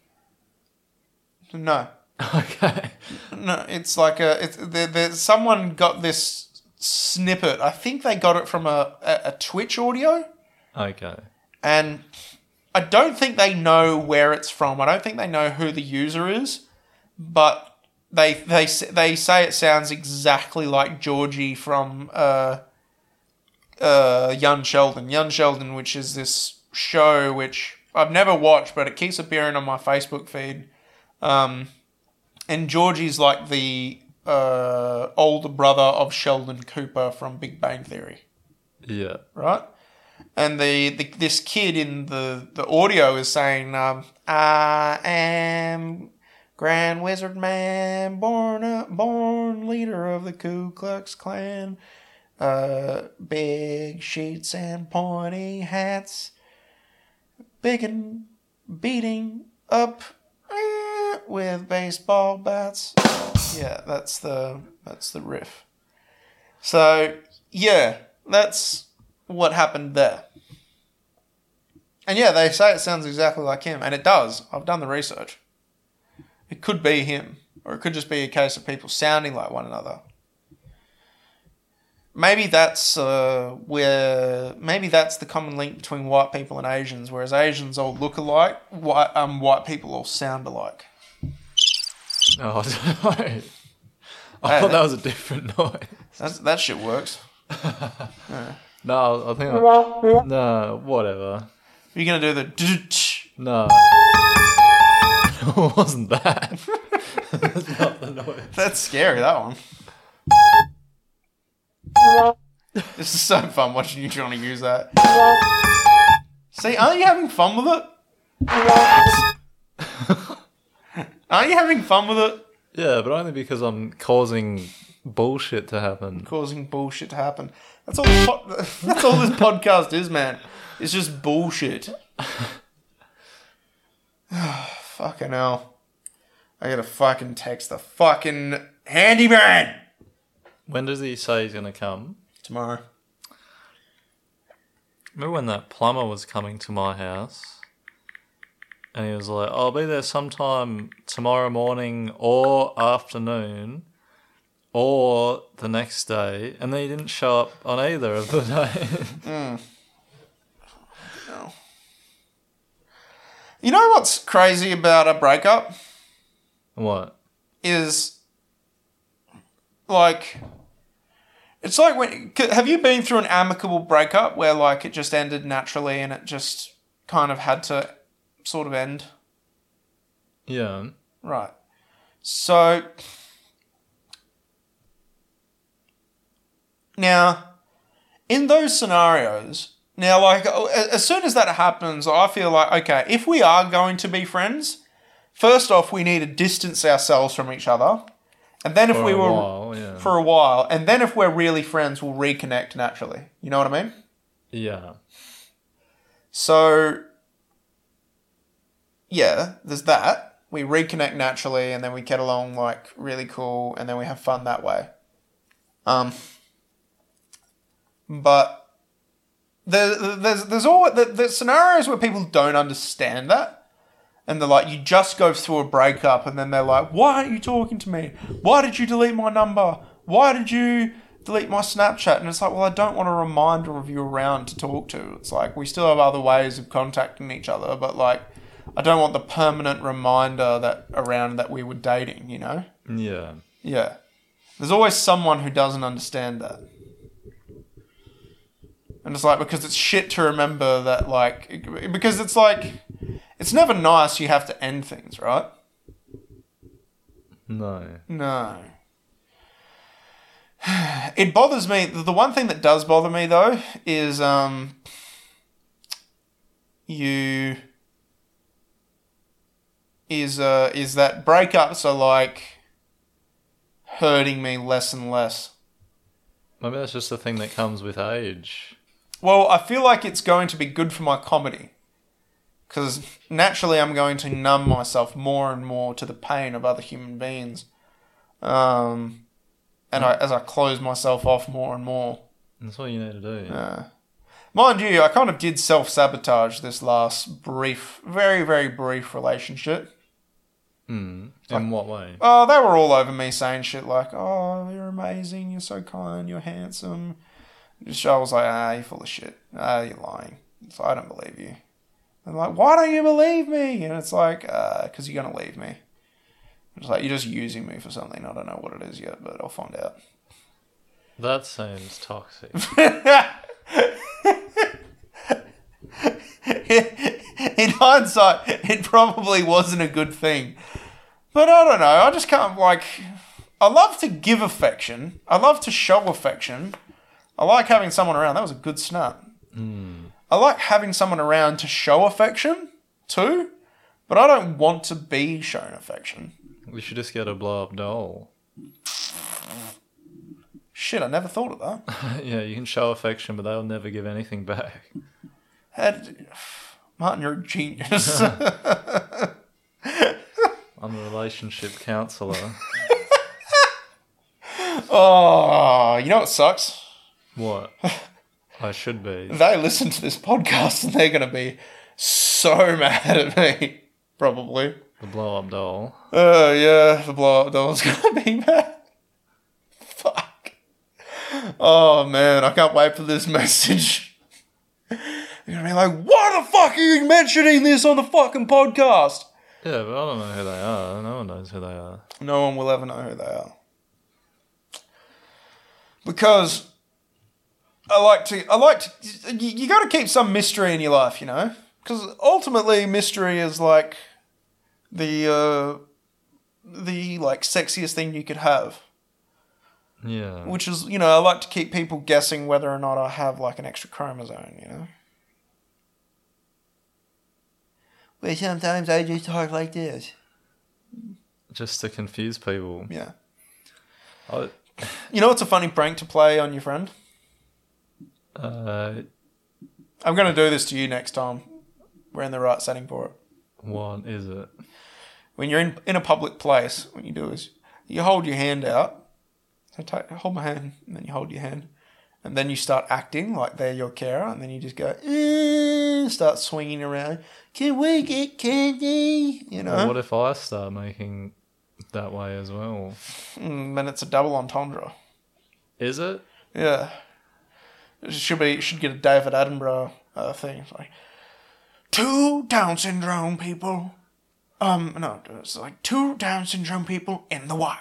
no, Okay. no, it's like a it's there, there. Someone got this snippet. I think they got it from a, a, a Twitch audio, Okay. and I don't think they know where it's from. I don't think they know who the user is, but they they they say it sounds exactly like Georgie from uh, uh, Young Sheldon. Young Sheldon, which is this show which I've never watched, but it keeps appearing on my Facebook feed. Um, and Georgie's like the uh, older brother of Sheldon Cooper from Big Bang Theory Yeah. right? And the, the this kid in the, the audio is saying, um, "I am Grand Wizard Man, born uh, born leader of the Ku Klux Klan, uh, big sheets and pointy hats, big and beating up eh, with baseball bats." Yeah, that's the that's the riff. So yeah, that's what happened there. And yeah, they say it sounds exactly like him, and it does. I've done the research. It could be him, or it could just be a case of people sounding like one another. Maybe that's uh, where maybe that's the common link between white people and Asians, whereas Asians all look alike, white um white people all sound alike. Oh, I. Thought that was a different noise. That's, that shit works. No, I think I, no, whatever. You're gonna do the No, it wasn't that. That's not the noise. That's scary, that one. this is so fun watching you trying to use that. See, aren't you having fun with it? Aren't you having fun with it? Yeah, but only because I'm causing bullshit to happen. Causing bullshit to happen. That's all. This po- that's all this podcast is, man. It's just bullshit. fucking hell! I gotta fucking text the fucking handyman When does he say he's gonna come? tomorrow. Remember when that plumber was coming to my house? And he was like, I'll be there sometime tomorrow morning or afternoon or the next day. And then he didn't show up on either of the days. Mm. No. You know what's crazy about a breakup what? is like it's like when have you been through an amicable breakup where like it just ended naturally and it just kind of had to sort of end Yeah. right so now in those scenarios now like oh, a- as soon as that happens i feel like okay if we are going to be friends first off we need to distance ourselves from each other and then if For we were while, yeah. for a while and then if we're really friends we'll reconnect naturally you know what i mean Yeah. so yeah there's that. We reconnect naturally and then we get along like really cool and then we have fun that way. Um but there, there's there's all the, there's scenarios where people don't understand that and they're like you just go through a breakup and then they're like why aren't you talking to me? Why did you delete my number? Why did you delete my snapchat? And it's like well i don't want a reminder of you around to talk to. It's like we still have other ways of contacting each other but like i don't want the permanent reminder that around that we were dating you know Yeah. yeah. There's always someone who doesn't understand that. And it's like, because it's shit to remember that, like, because it's like, it's never nice you have to end things, right? No. No. It bothers me. The one thing that does bother me, though, is, um, you, is, uh, is that breakups are like, hurting me less and less. Maybe that's just the thing that comes with age. Well, I feel like it's going to be good for my comedy. Because naturally, I'm going to numb myself more and more to the pain of other human beings. Um, and I, as I close myself off more and more. That's what you need to do. Uh, mind you, I kind of did self sabotage this last brief, very, very brief relationship. Hmm. In what way? Oh, they were all over me saying shit like, "Oh, you're amazing, you're so kind, you're handsome." Just I was like, "Ah, you're full of shit. Ah, you're lying." So I don't believe you. And like, why don't you believe me? And it's like, uh, because you're gonna leave me. It's like you're just using me for something. I don't know what it is yet, but I'll find out. That sounds toxic. In hindsight, it probably wasn't a good thing. But I don't know. I just can't like. I love to give affection. I love to show affection. I like having someone around. That was a good snap. Hmm. I like having someone around to show affection too, but I don't want to be shown affection. we should just get a blow up doll. Shit, I never thought of that. yeah, you can show affection, but they'll never give anything back. Had, Martin, you're a genius. I'm a relationship counselor. oh, you know what sucks? what? I should be. They listen to this podcast and they're going to be so mad at me. Probably. The blow up doll. Oh, yeah, the blow up doll's going to be mad. Fuck. Oh, man, I can't wait for this message. You're to be like, why the fuck are you mentioning this on the fucking podcast? Yeah, but I don't know who they are. No one knows who they are. No one will ever know who they are. Because I like to, I like to, you, you got to keep some mystery in your life, you know? Because ultimately, mystery is like the, uh, the like sexiest thing you could have. Yeah. Which is, you know, I like to keep people guessing whether or not I have like an extra chromosome, you know? But sometimes I just talk like this. Just to confuse people. Yeah. I, You know what's a funny prank to play on your friend? uh, I'm going to do this to you next time. We're in the right setting for it. what is it? When you're in, in a public place, what you do is you hold your hand out. So take, hold my hand, and then you hold your hand. And then you start acting like they're your carer, and then you just go, eh, start swinging around. Can we get candy? You know? Well, what if I start making that way as well? Mm, then it's a double entendre. Is it? Yeah. It should be, it should get a David Attenborough uh, thing. It's like, two Down syndrome people. Um, no, it's like two Down syndrome people in the wild.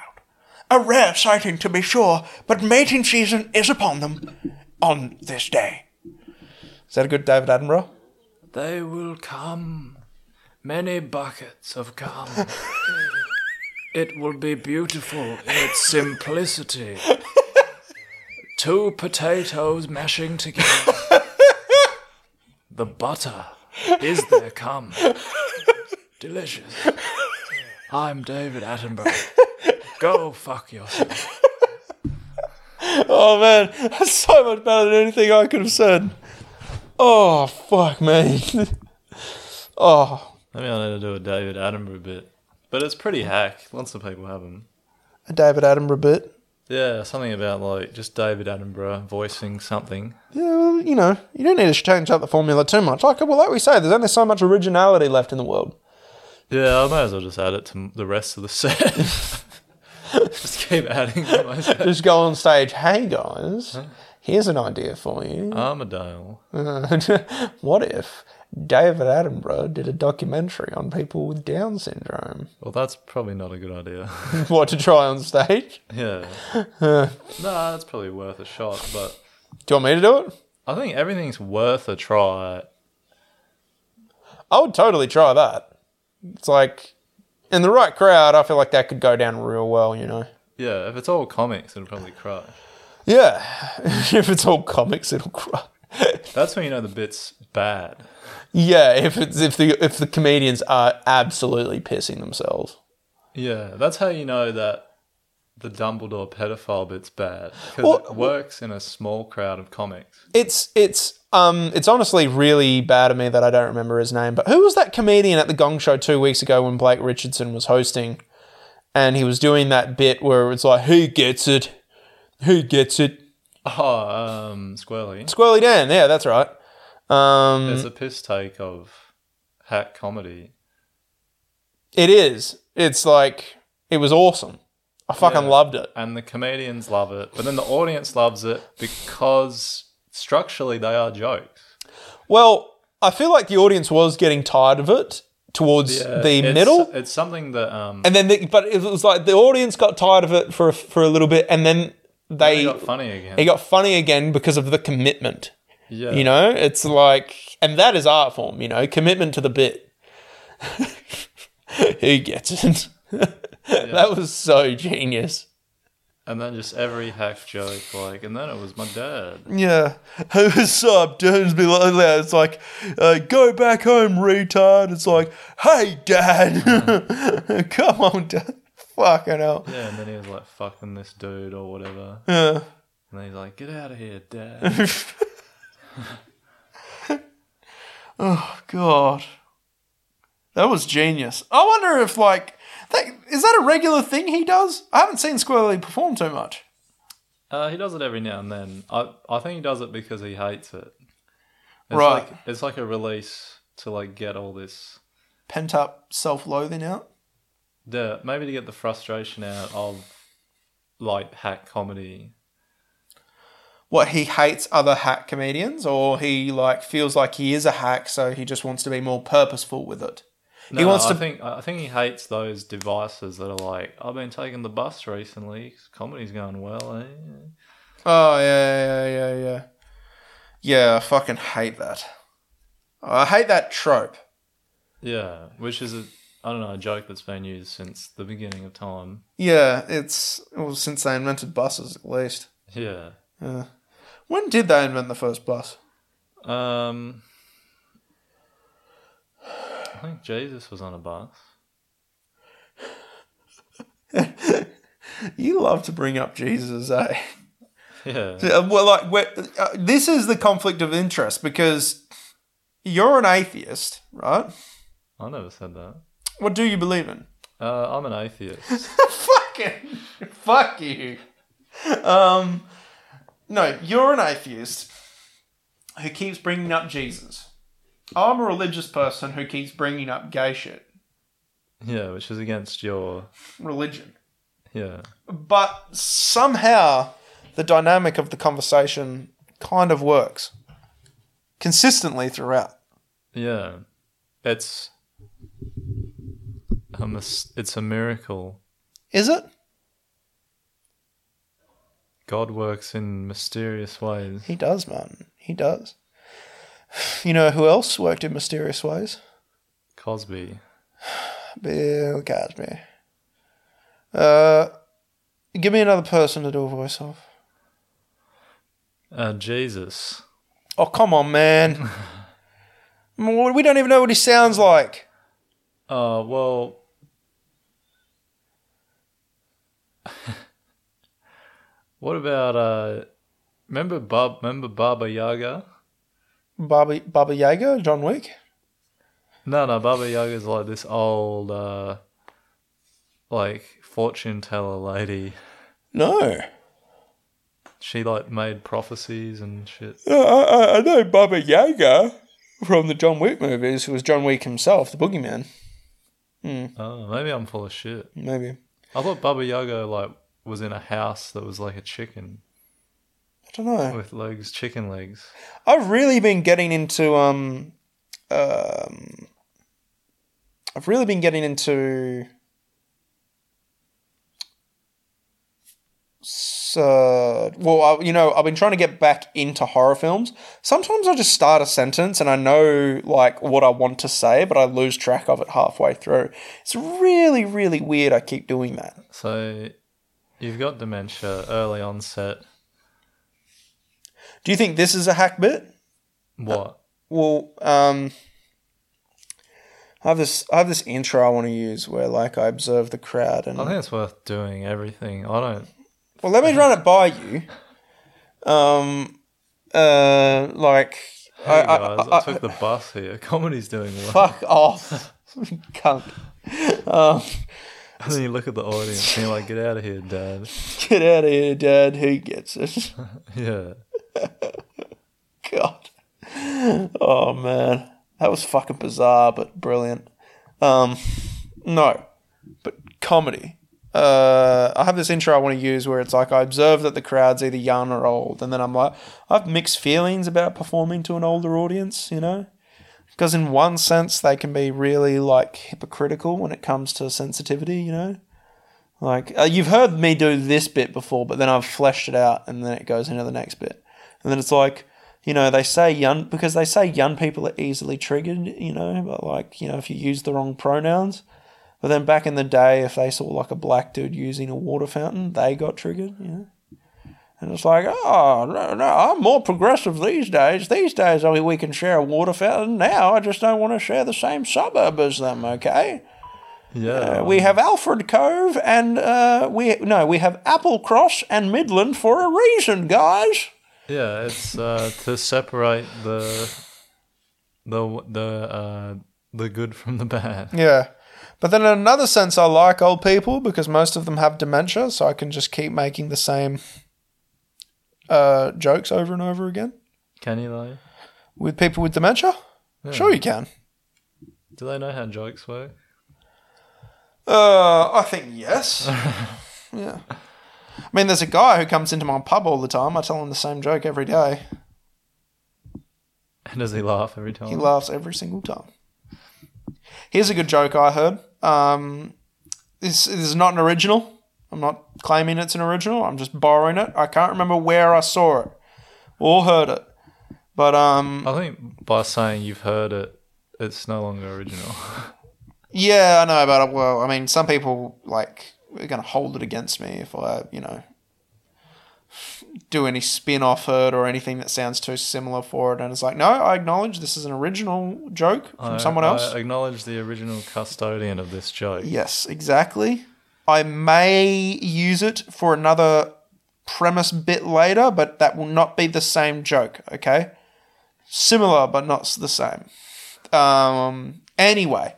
A rare sighting to be sure, but mating season is upon them on this day. Is that a good David Attenborough? They will come. Many buckets of cum. it will be beautiful in its simplicity. Two potatoes mashing together. The butter is their cum. Delicious. I'm David Attenborough. Go fuck yourself. Oh man, that's so much better than anything I could have said. Oh fuck me. oh, Maybe I need to do a David Attenborough bit. But it's pretty hack. Lots of people have them. a David Attenborough bit. Yeah, something about like just David Attenborough voicing something. Yeah, well, you know, you don't need to change up the formula too much. Like, well, like we say, there's only so much originality left in the world. Yeah, I might as well just add it to the rest of the set. just keep adding to. Just go on stage. Hey guys, here's an idea for you. Armadale. what if David Attenborough did a documentary on people with Down syndrome? Well, that's probably not a good idea. what to try on stage? yeah. no, that's probably worth a shot, but Do you want me to do it? I think everything's worth a try. I would totally try that. It's like in the right crowd, I feel like that could go down real well. You know. Yeah, if it's all comics, it'll probably crush. Yeah, if it's all comics, it'll cry. That's when you know the bit's bad. Yeah, if it's if the if the comedians are absolutely pissing themselves. Yeah, that's how you know that the Dumbledore pedophile bit's bad. Because Well- it works in a small crowd of comics. It's it's um it's honestly really bad of me that I don't remember his name. But who was that comedian at the Gong Show two weeks ago when Blake Richardson was hosting, and he was doing that bit where it's like, "Who gets it? Who gets it? Oh, um, Squirrely. Squirrely Dan, yeah, that's right. Um, It's a piss take of hack comedy. it is. It's like it was awesome. I fucking Yeah. loved it. and the comedians love it, but then the audience loves it because structurally they are jokes. Well, I feel like the audience was getting tired of it towards Yeah, the it's- middle, It's something that um and then the, but it was like the audience got tired of it for a, for a little bit, and then they got funny again. it got funny again because of the commitment. yeah, You know, it's like, and that is art form. You know, commitment to the bit. Who gets it? that was so genius. and then just every hack joke, like, and then it was my dad. Yeah. What's up, dude? Be like that. It's like, uh, go back home, retard. It's like, hey, dad. Come on, dad. Fucking hell. Yeah, and then he was like fucking this dude or whatever, Yeah. and then he's like, "Get out of here, dad." Oh, God. That was genius. I wonder if, like, that, is that a regular thing he does? I haven't seen Squirrely perform too much. uh, he does it every now and then. I I think he does it because he hates it. It's Right. Like, it's like a release to like get all this. Pent up self loathing out. The maybe to get the frustration out of like hack comedy. What, he hates other hack comedians, or he, like, feels like he is a hack, so he just wants to be more purposeful with it? No, he wants I to. think I think he hates those devices that are like I've been taking the bus recently. comedy's going well. Eh? Oh yeah, yeah, yeah, yeah. Yeah, I fucking hate that. I hate that trope. Yeah, which is a I don't know a joke that's been used since the beginning of time. Yeah, it's well since they invented buses at least. Yeah. Yeah. When did they invent the first bus? Um, I think Jesus was on a bus. You love to bring up Jesus, eh? Yeah. Well, like, we uh, this is the conflict of interest because you're an atheist, right? I never said that. What do you believe in? Uh, I'm an atheist. Fucking fuck you. Um, no, you're an atheist who keeps bringing up Jesus. I'm a religious person who keeps bringing up gay shit, yeah, which is against your religion. yeah. But somehow the dynamic of the conversation kind of works consistently throughout. Yeah. It's a mis- it's a miracle. Is it? God works in mysterious ways. He does, man. He does. You know who else worked in mysterious ways? Cosby. Bill Cosby. Uh, give me another person to do a voice of. Uh, Jesus. Oh, come on, man. We don't even know what he sounds like. Uh, well. what about uh? Remember Bob? Remember Baba Yaga? Baba, Baba Yaga, John Wick? No, no. Baba Yaga's like this old, uh, like fortune teller lady. No. She like made prophecies and shit. I, I, I know Baba Yaga from the John Wick movies, who was John Wick himself, the boogeyman. Oh, maybe I'm full of shit. Maybe. I thought Baba Yaga like was in a house that was like a chicken I don't know. with legs, chicken legs. I've really been getting into um um I've really been getting into so well I, you know I've been trying to get back into horror films. Sometimes I just start a sentence and I know like what I want to say but I lose track of it halfway through. It's really really weird I keep doing that. So you've got dementia, early onset. Do you think this is a hack bit? What? Well, um, I have this. I have this intro I want to use where, like, I observe the crowd and. I think it's worth doing everything. I don't. well, let me run it by you. Um, uh, like, Hey I, guys, I, I, I, took the bus here. Comedy's doing well. fuck off, cunt. Um, And then you look at the audience and you're like, get out of here, dad. Get out of here, Dad. Who gets it? Yeah. God. Oh man, that was fucking bizarre, but brilliant. Um, no, but comedy. Uh, I have this intro I want to use where it's like I observe that the crowd's either young or old, and then I'm like, I have mixed feelings about performing to an older audience, you know, because in one sense they can be really like hypocritical when it comes to sensitivity, you know. Like uh, you've heard me do this bit before, but then I've fleshed it out, and then it goes into the next bit, and then it's like, you know, they say young because they say young people are easily triggered, you know, but like you know if you use the wrong pronouns. But then back in the day, if they saw like a black dude using a water fountain, they got triggered, you know. And it's like, oh no, no, I'm more progressive these days. These days, I mean, we can share a water fountain. Now, I just don't want to share the same suburb as them. Okay. Yeah. Uh, we have Alfred Cove and uh, we no, we have Applecross and Midland for a reason, guys. Yeah, it's uh, to separate the the the uh, the good from the bad. Yeah. But then in another sense, I like old people because most of them have dementia, so I can just keep making the same uh, jokes over and over again. Can you though? With people with dementia? Sure, you can. Do they know how jokes work? Uh, I think yes. yeah. I mean, there's a guy who comes into my pub all the time. I tell him the same joke every day. And does he laugh every time? He laughs every single time. Here's a good joke I heard. Um, this, this is not an original. I'm not claiming it's an original. I'm just borrowing it. I can't remember where I saw it or heard it. But um, I think by saying you've heard it, it's no longer original. yeah, I know. But well, I mean, some people like are going to hold it against me if I, you know, do any spin off it or anything that sounds too similar for it. And it's like, no, I acknowledge this is an original joke from I- someone else. I acknowledge the original custodian of this joke. Yes, exactly. I may use it for another premise bit later, but that will not be the same joke, okay? Similar, but not the same. Um, anyway,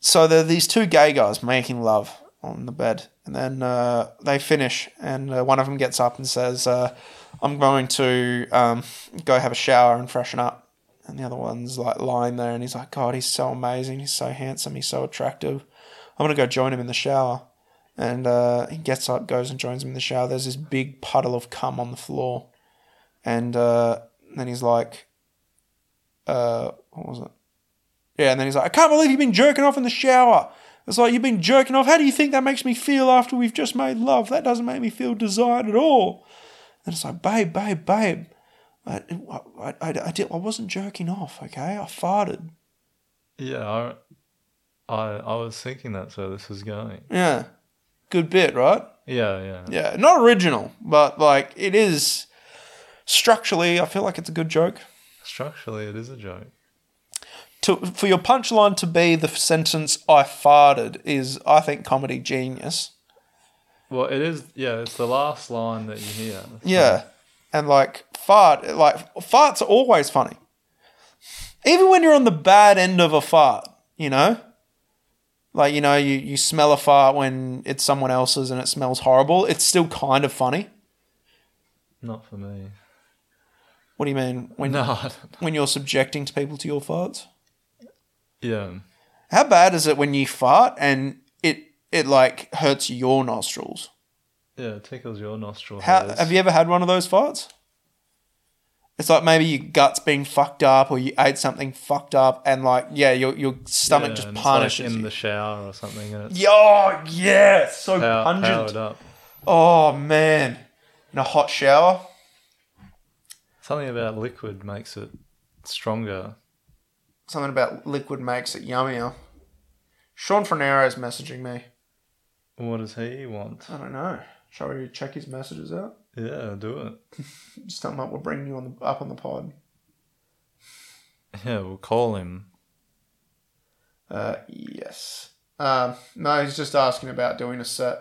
so there are these two gay guys making love on the bed, and then uh, they finish, and uh, one of them gets up and says, uh, I'm going to um, go have a shower and freshen up. And the other one's like lying there, and he's like, God, he's so amazing. He's so handsome. He's so attractive. I'm gonna go join him in the shower. And uh, he gets up, goes and joins him in the shower. There's this big puddle of cum on the floor, and uh, then he's like, uh, "What was it?" Yeah, and then he's like, "I can't believe you've been jerking off in the shower." It's like you've been jerking off. How do you think that makes me feel after we've just made love? That doesn't make me feel desired at all. And it's like, babe, babe, babe. I, I, I, I, did, I wasn't jerking off, okay? I farted. Yeah, I, I, I was thinking that's where this was going. Yeah. Good bit, right? Yeah, yeah. Yeah. Not original, but like it is structurally, I feel like it's a good joke. Structurally, it is a joke. To, for your punchline to be the sentence "I farted" is, I think, comedy genius. Well, it is. Yeah, it's the last line that you hear. Yeah, and like fart, like farts are always funny, even when you're on the bad end of a fart. You know, like you know, you you smell a fart when it's someone else's and it smells horrible. It's still kind of funny. Not for me. What do you mean when No. When you're subjecting to people to your farts? Yeah. How bad is it when you fart and it it like hurts your nostrils? Yeah, it tickles your nostril. How hairs. have you ever had one of those farts? It's like maybe your guts being fucked up or you ate something fucked up and like yeah, your your stomach Yeah, just punishes like in you. the shower or something, and it's Yo, yeah, so pow- pungent. up. Oh man, in a hot shower. Something about liquid makes it stronger. Something about liquid makes it yummier. Sean Frenaro's messaging me. What does he want? I don't know. Shall we check his messages out? Yeah, do it. Just tell him up. We'll bring you on the, up on the pod. Yeah, we'll call him. Uh, yes. Um, no, he's just asking about doing a set.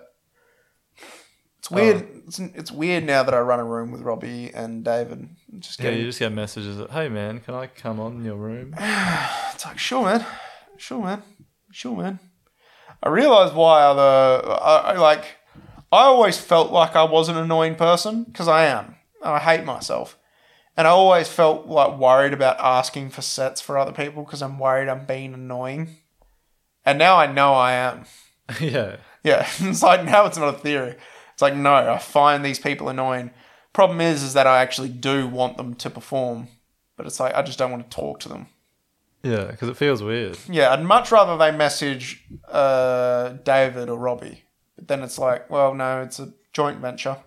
It's weird. Oh. It's, it's weird now that I run a room with Robbie and David. Just Yeah, you just get messages that, hey man, can I come on in your room? it's like, sure, man. Sure, man. Sure, man. I realized why other I, I like. I always felt like I was an annoying person because I am. I hate myself, and I always felt like worried about asking for sets for other people because I'm worried I'm being annoying. And now I know I am. yeah. Yeah, it's like now it's not a theory. It's like no, I find these people annoying. Problem is, is that I actually do want them to perform, but it's like I just don't want to talk to them. Yeah, because it feels weird. Yeah, I'd much rather they message uh, David or Robbie. But then it's like, well, no, it's a joint venture.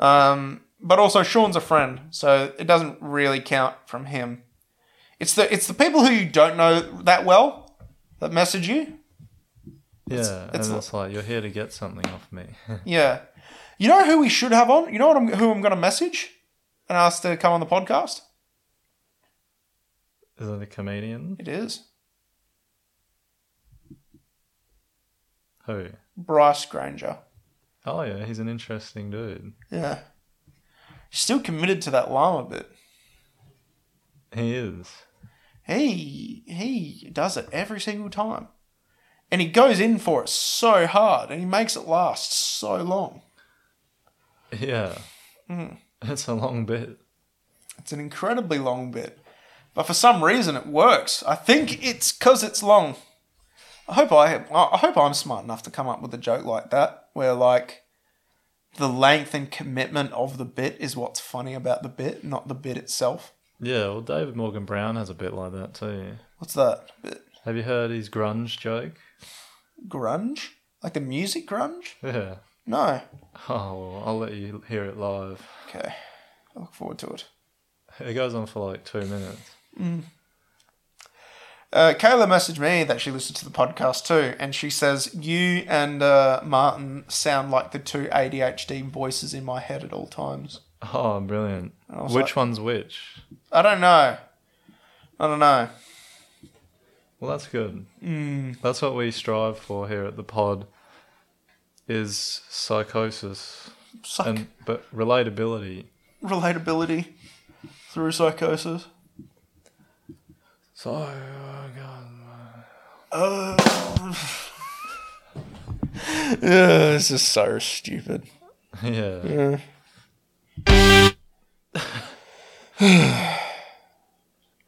Um, but also Sean's a friend, so it doesn't really count from him. It's the it's the people who you don't know that well that message you. Yeah, it's and li- it's like you're here to get something off me. Yeah. You know who we should have on? You know what I'm, who I'm going to message and ask to come on the podcast? Is it a comedian? It is Who? Bryce Granger. Oh yeah, he's an interesting dude. Yeah. Still committed to that llama bit. He is. He he does it every single time. And he goes in for it so hard and he makes it last so long. Yeah. Hmm. It's a long bit. It's an incredibly long bit. But for some reason it works. I think it's cuz it's long. I hope I I hope I'm smart enough to come up with a joke like that where like the length and commitment of the bit is what's funny about the bit, not the bit itself. Yeah, well, David Morgan Brown has a bit like that too. What's that? Bit Have you heard his grunge joke? grunge? Like the music grunge? Yeah. No. Oh, well, I'll let you hear it live. Okay. I look forward to it. It goes on for like two minutes. Uh, Kayla messaged me that she listened to the podcast too, and she says, You and uh, Martin sound like the two ADHD voices in my head at all times. Oh, brilliant. Which like- one's which? I don't know. I don't know. Well, that's good. Hmm. That's what we strive for here at the pod. Is psychosis Psych- and but relatability. relatability through psychosis. So, oh God. Uh, yeah, this is so stupid. Yeah. I,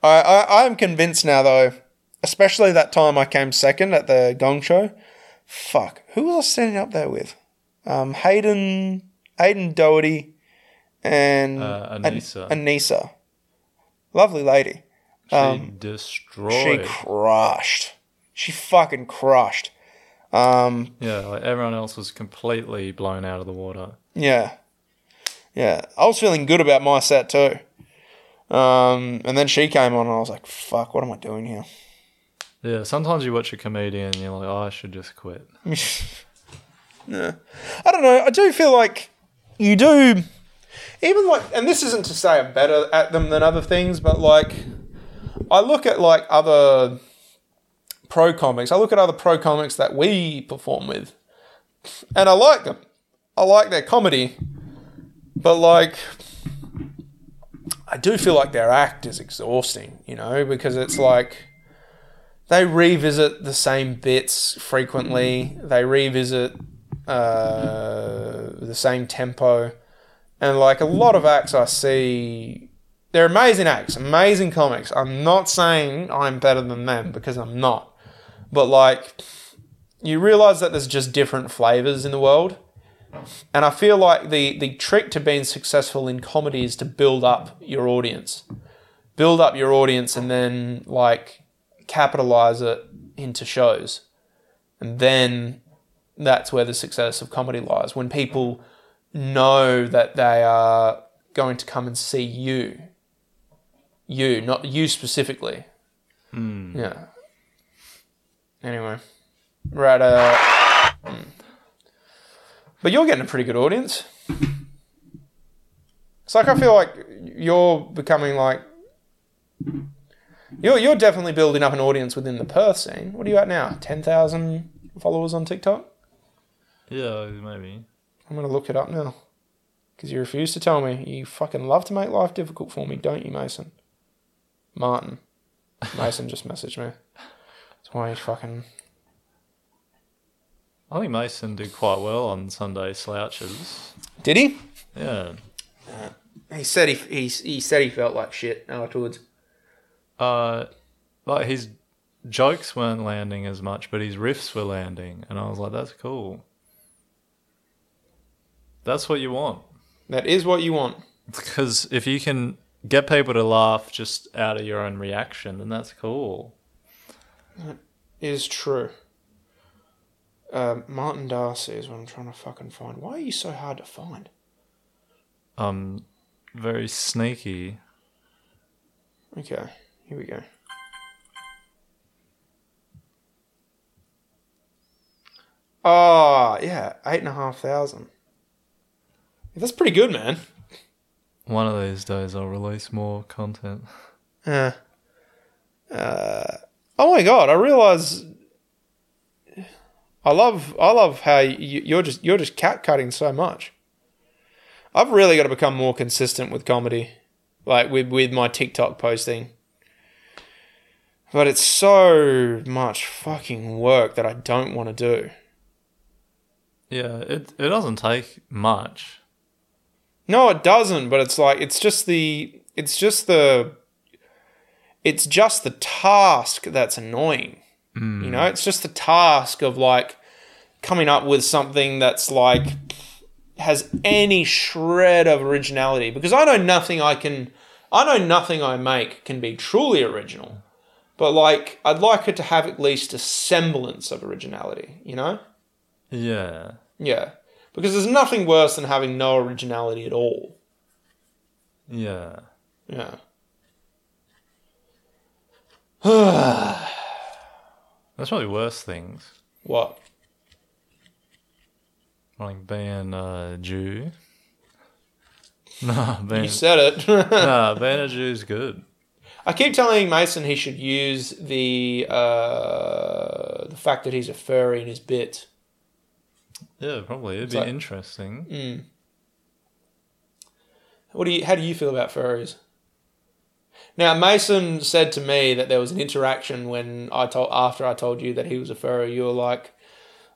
I, I am convinced now, though, especially that time I came second at the Gong Show. Fuck, who was I standing up there with? Um, Hayden, Hayden Doherty, and Uh, An- Anissa. Anissa. Lovely lady. She Um, destroyed. She crushed. She fucking crushed. Um, yeah, like everyone else was completely blown out of the water. Yeah. Yeah. I was feeling good about my set too. Um, and then she came on and I was like, fuck, what am I doing here? Yeah, sometimes you watch a comedian and you're like, oh, I should just quit. yeah. I don't know. I do feel like you do, even like, and this isn't to say I'm better at them than other things, but like, I look at like other pro comics. I look at other pro comics that we perform with, and I like them. I like their comedy, but like, I do feel like their act is exhausting, you know, because it's like they revisit the same bits frequently. They revisit uh, the same tempo, and like a lot of acts I see, they're amazing acts, amazing comics. I'm not saying I'm better than them because I'm not, but like you realize that there's just different flavors in the world. And I feel like the, the trick to being successful in comedy is to build up your audience. Build up your audience and then like capitalize it into shows. And then that's where the success of comedy lies. When people know that they are going to come and see you. You, not you specifically. Yeah. Anyway, we're at a. hmm. But you're getting a pretty good audience. It's like I feel like you're becoming like. You're, you're definitely building up an audience within the Perth scene. What are you at now? 10,000 followers on TikTok? Yeah, maybe. I'm going to look it up now. Because you refuse to tell me. You fucking love to make life difficult for me, don't you, Mason? Martin. Mason just messaged me. That's why he's fucking. I think Mason did quite well on Sunday slouches. Did he? Yeah. He said he he, he said he felt like shit afterwards. Uh, like his jokes weren't landing as much, but his riffs were landing, and I was like, "That's cool. That's what you want." That is what you want. Because if you can get people to laugh just out of your own reaction, then that's cool. It is true. Uh, Martin Darcey is what I'm trying to fucking find. Why are you so hard to find? Um, very sneaky. Okay, here we go. Oh, yeah, eight and a half thousand. That's pretty good, man. One of these days, I'll release more content. Uh, uh, oh my god! I realize. I love I love how you, you're just you're just cat cutting so much. I've really got to become more consistent with comedy, like with with my TikTok posting. But it's so much fucking work that I don't want to do. Yeah, it it doesn't take much. No, it doesn't. But it's like it's just the it's just the it's just the task that's annoying. You know, mm. it's just the task of like coming up with something that's like has any shred of originality. Because I know nothing I can, I know nothing I make can be truly original. But like, I'd like her to have at least a semblance of originality. You know? Yeah. Yeah. Because there's nothing worse than having no originality at all. Yeah. Yeah. There's probably worse things. What? Like being a Jew. Nah, being, You said it. nah, being a Jew's good. I keep telling Mason he should use the uh, the fact that he's a furry in his bit. Yeah, probably. It'd be interesting. What do you? How do you feel about furries? Now Mason said to me that there was an interaction when I told after I told you that he was a furry. You were like,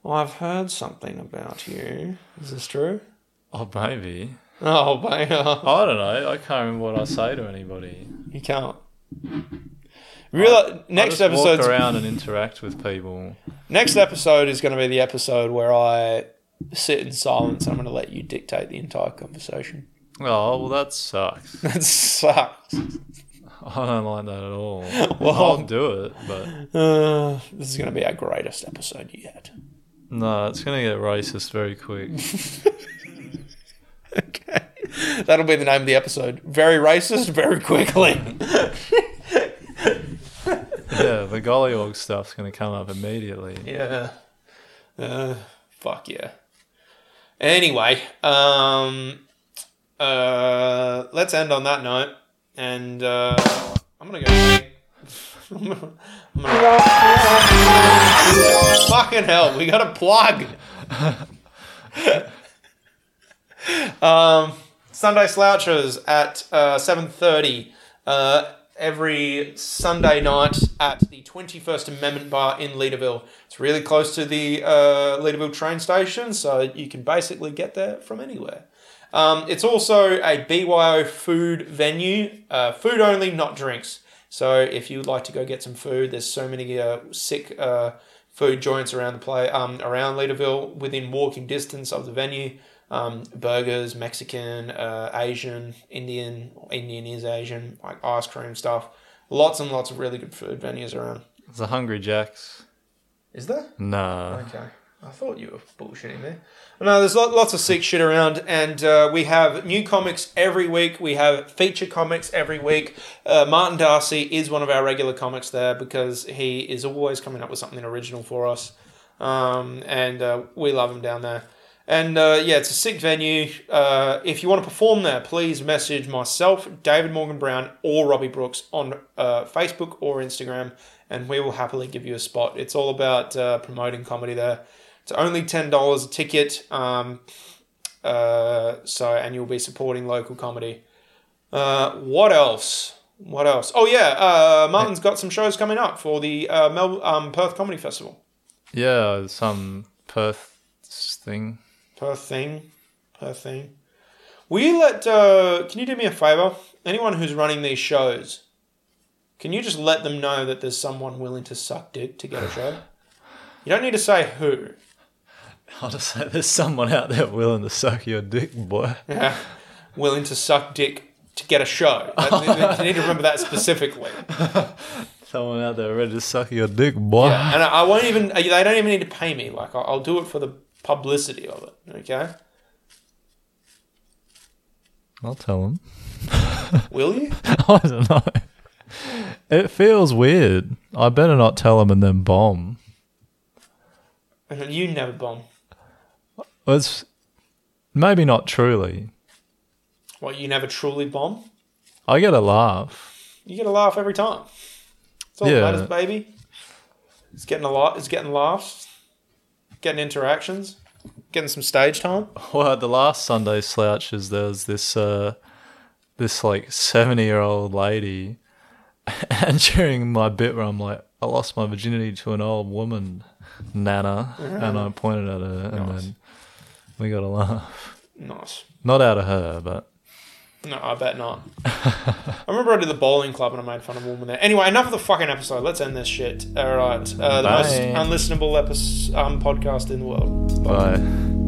well, "I've heard something about you. Is this true?" Oh, maybe. Oh, mate, I don't know. I can't remember what I say to anybody. you can't. Real I next just episode. walk around and interact with people. Next episode is going to be the episode where I sit in silence. And I'm going to let you dictate the entire conversation. Oh, well, that sucks. That sucks. I don't like that at all. Well- I'll do it, but Uh, this is going to be our greatest episode yet. no, it's gonna get racist very quick. Okay. That'll be the name of the episode. Very racist, very quickly. yeah, the Gollywog stuff's gonna come up immediately. yeah. Uh, fuck yeah. Anyway, um, uh, let's end on that note. And uh, I'm going to go. I'm gonna, I'm gonna, fucking hell, we got a plug. um, Sunday Slouchers at uh, 7.30 uh, every Sunday night at the 21st Amendment Bar in Leederville. It's really close to the uh, Leederville train station, so you can basically get there from anywhere. Um, it's also a BYO food venue, uh, food only, not drinks. So if you'd like to go get some food, there's so many uh, sick uh, food joints around the play, um, around Leederville, within walking distance of the venue. Um, burgers, Mexican, uh, Asian, Indian. Indian is Asian, like ice cream stuff. Lots and lots of really good food venues around. It's a Hungry Jack's. Is there? Nah. Okay. I thought you were bullshitting there. No, there's lot, lots of sick shit around, and uh, we have new comics every week. We have feature comics every week. Uh, Martin Darcey is one of our regular comics there because he is always coming up with something original for us, um, and uh, we love him down there. And uh, yeah, it's a sick venue. Uh, if you want to perform there, please message myself, David Morgan Brown, or Robbie Brooks on uh, Facebook or Instagram, and we will happily give you a spot. It's all about uh, promoting comedy there. It's only ten dollars a ticket. Um, uh, so and you'll be supporting local comedy. Uh, what else? What else? Oh yeah, Martin's got some shows coming up for the Mel- um, Perth Comedy Festival. Yeah, some Perth thing. Per thing, per thing. Will you let? Uh, can you do me a favor? Anyone who's running these shows, can you just let them know that there's someone willing to suck dick to get a show? You don't need to say who. I'll just say there's someone out there willing to suck your dick, boy. Yeah. willing to suck dick to get a show. That- you need to remember that specifically. Someone out there ready to suck your dick, boy. Yeah, and I, I won't even. They don't even need to pay me. Like I'll, I'll do it for the publicity of it. Okay. I'll tell them. Will you? I don't know. It feels weird. I better not tell them and then bomb. You never bomb. Well, It's maybe not truly. What? You never truly bomb? I get a laugh. You get a laugh every time. It's all Yeah. that matters, baby. It's getting a lot. It's getting laughs, getting interactions, getting some stage time. Well, at the last Sunday slouches, there was this uh, this like seventy year old lady, and during my bit where I'm like, I lost my virginity to an old woman, Nana, and I pointed at her, and then we got a laugh. Nice. Not out of her, but No, I bet not. I remember I did the bowling club and I made fun of a woman there. Anyway, enough of the fucking episode. Let's end this shit. All right. Uh, the most unlistenable episode, um, podcast in the world. bye.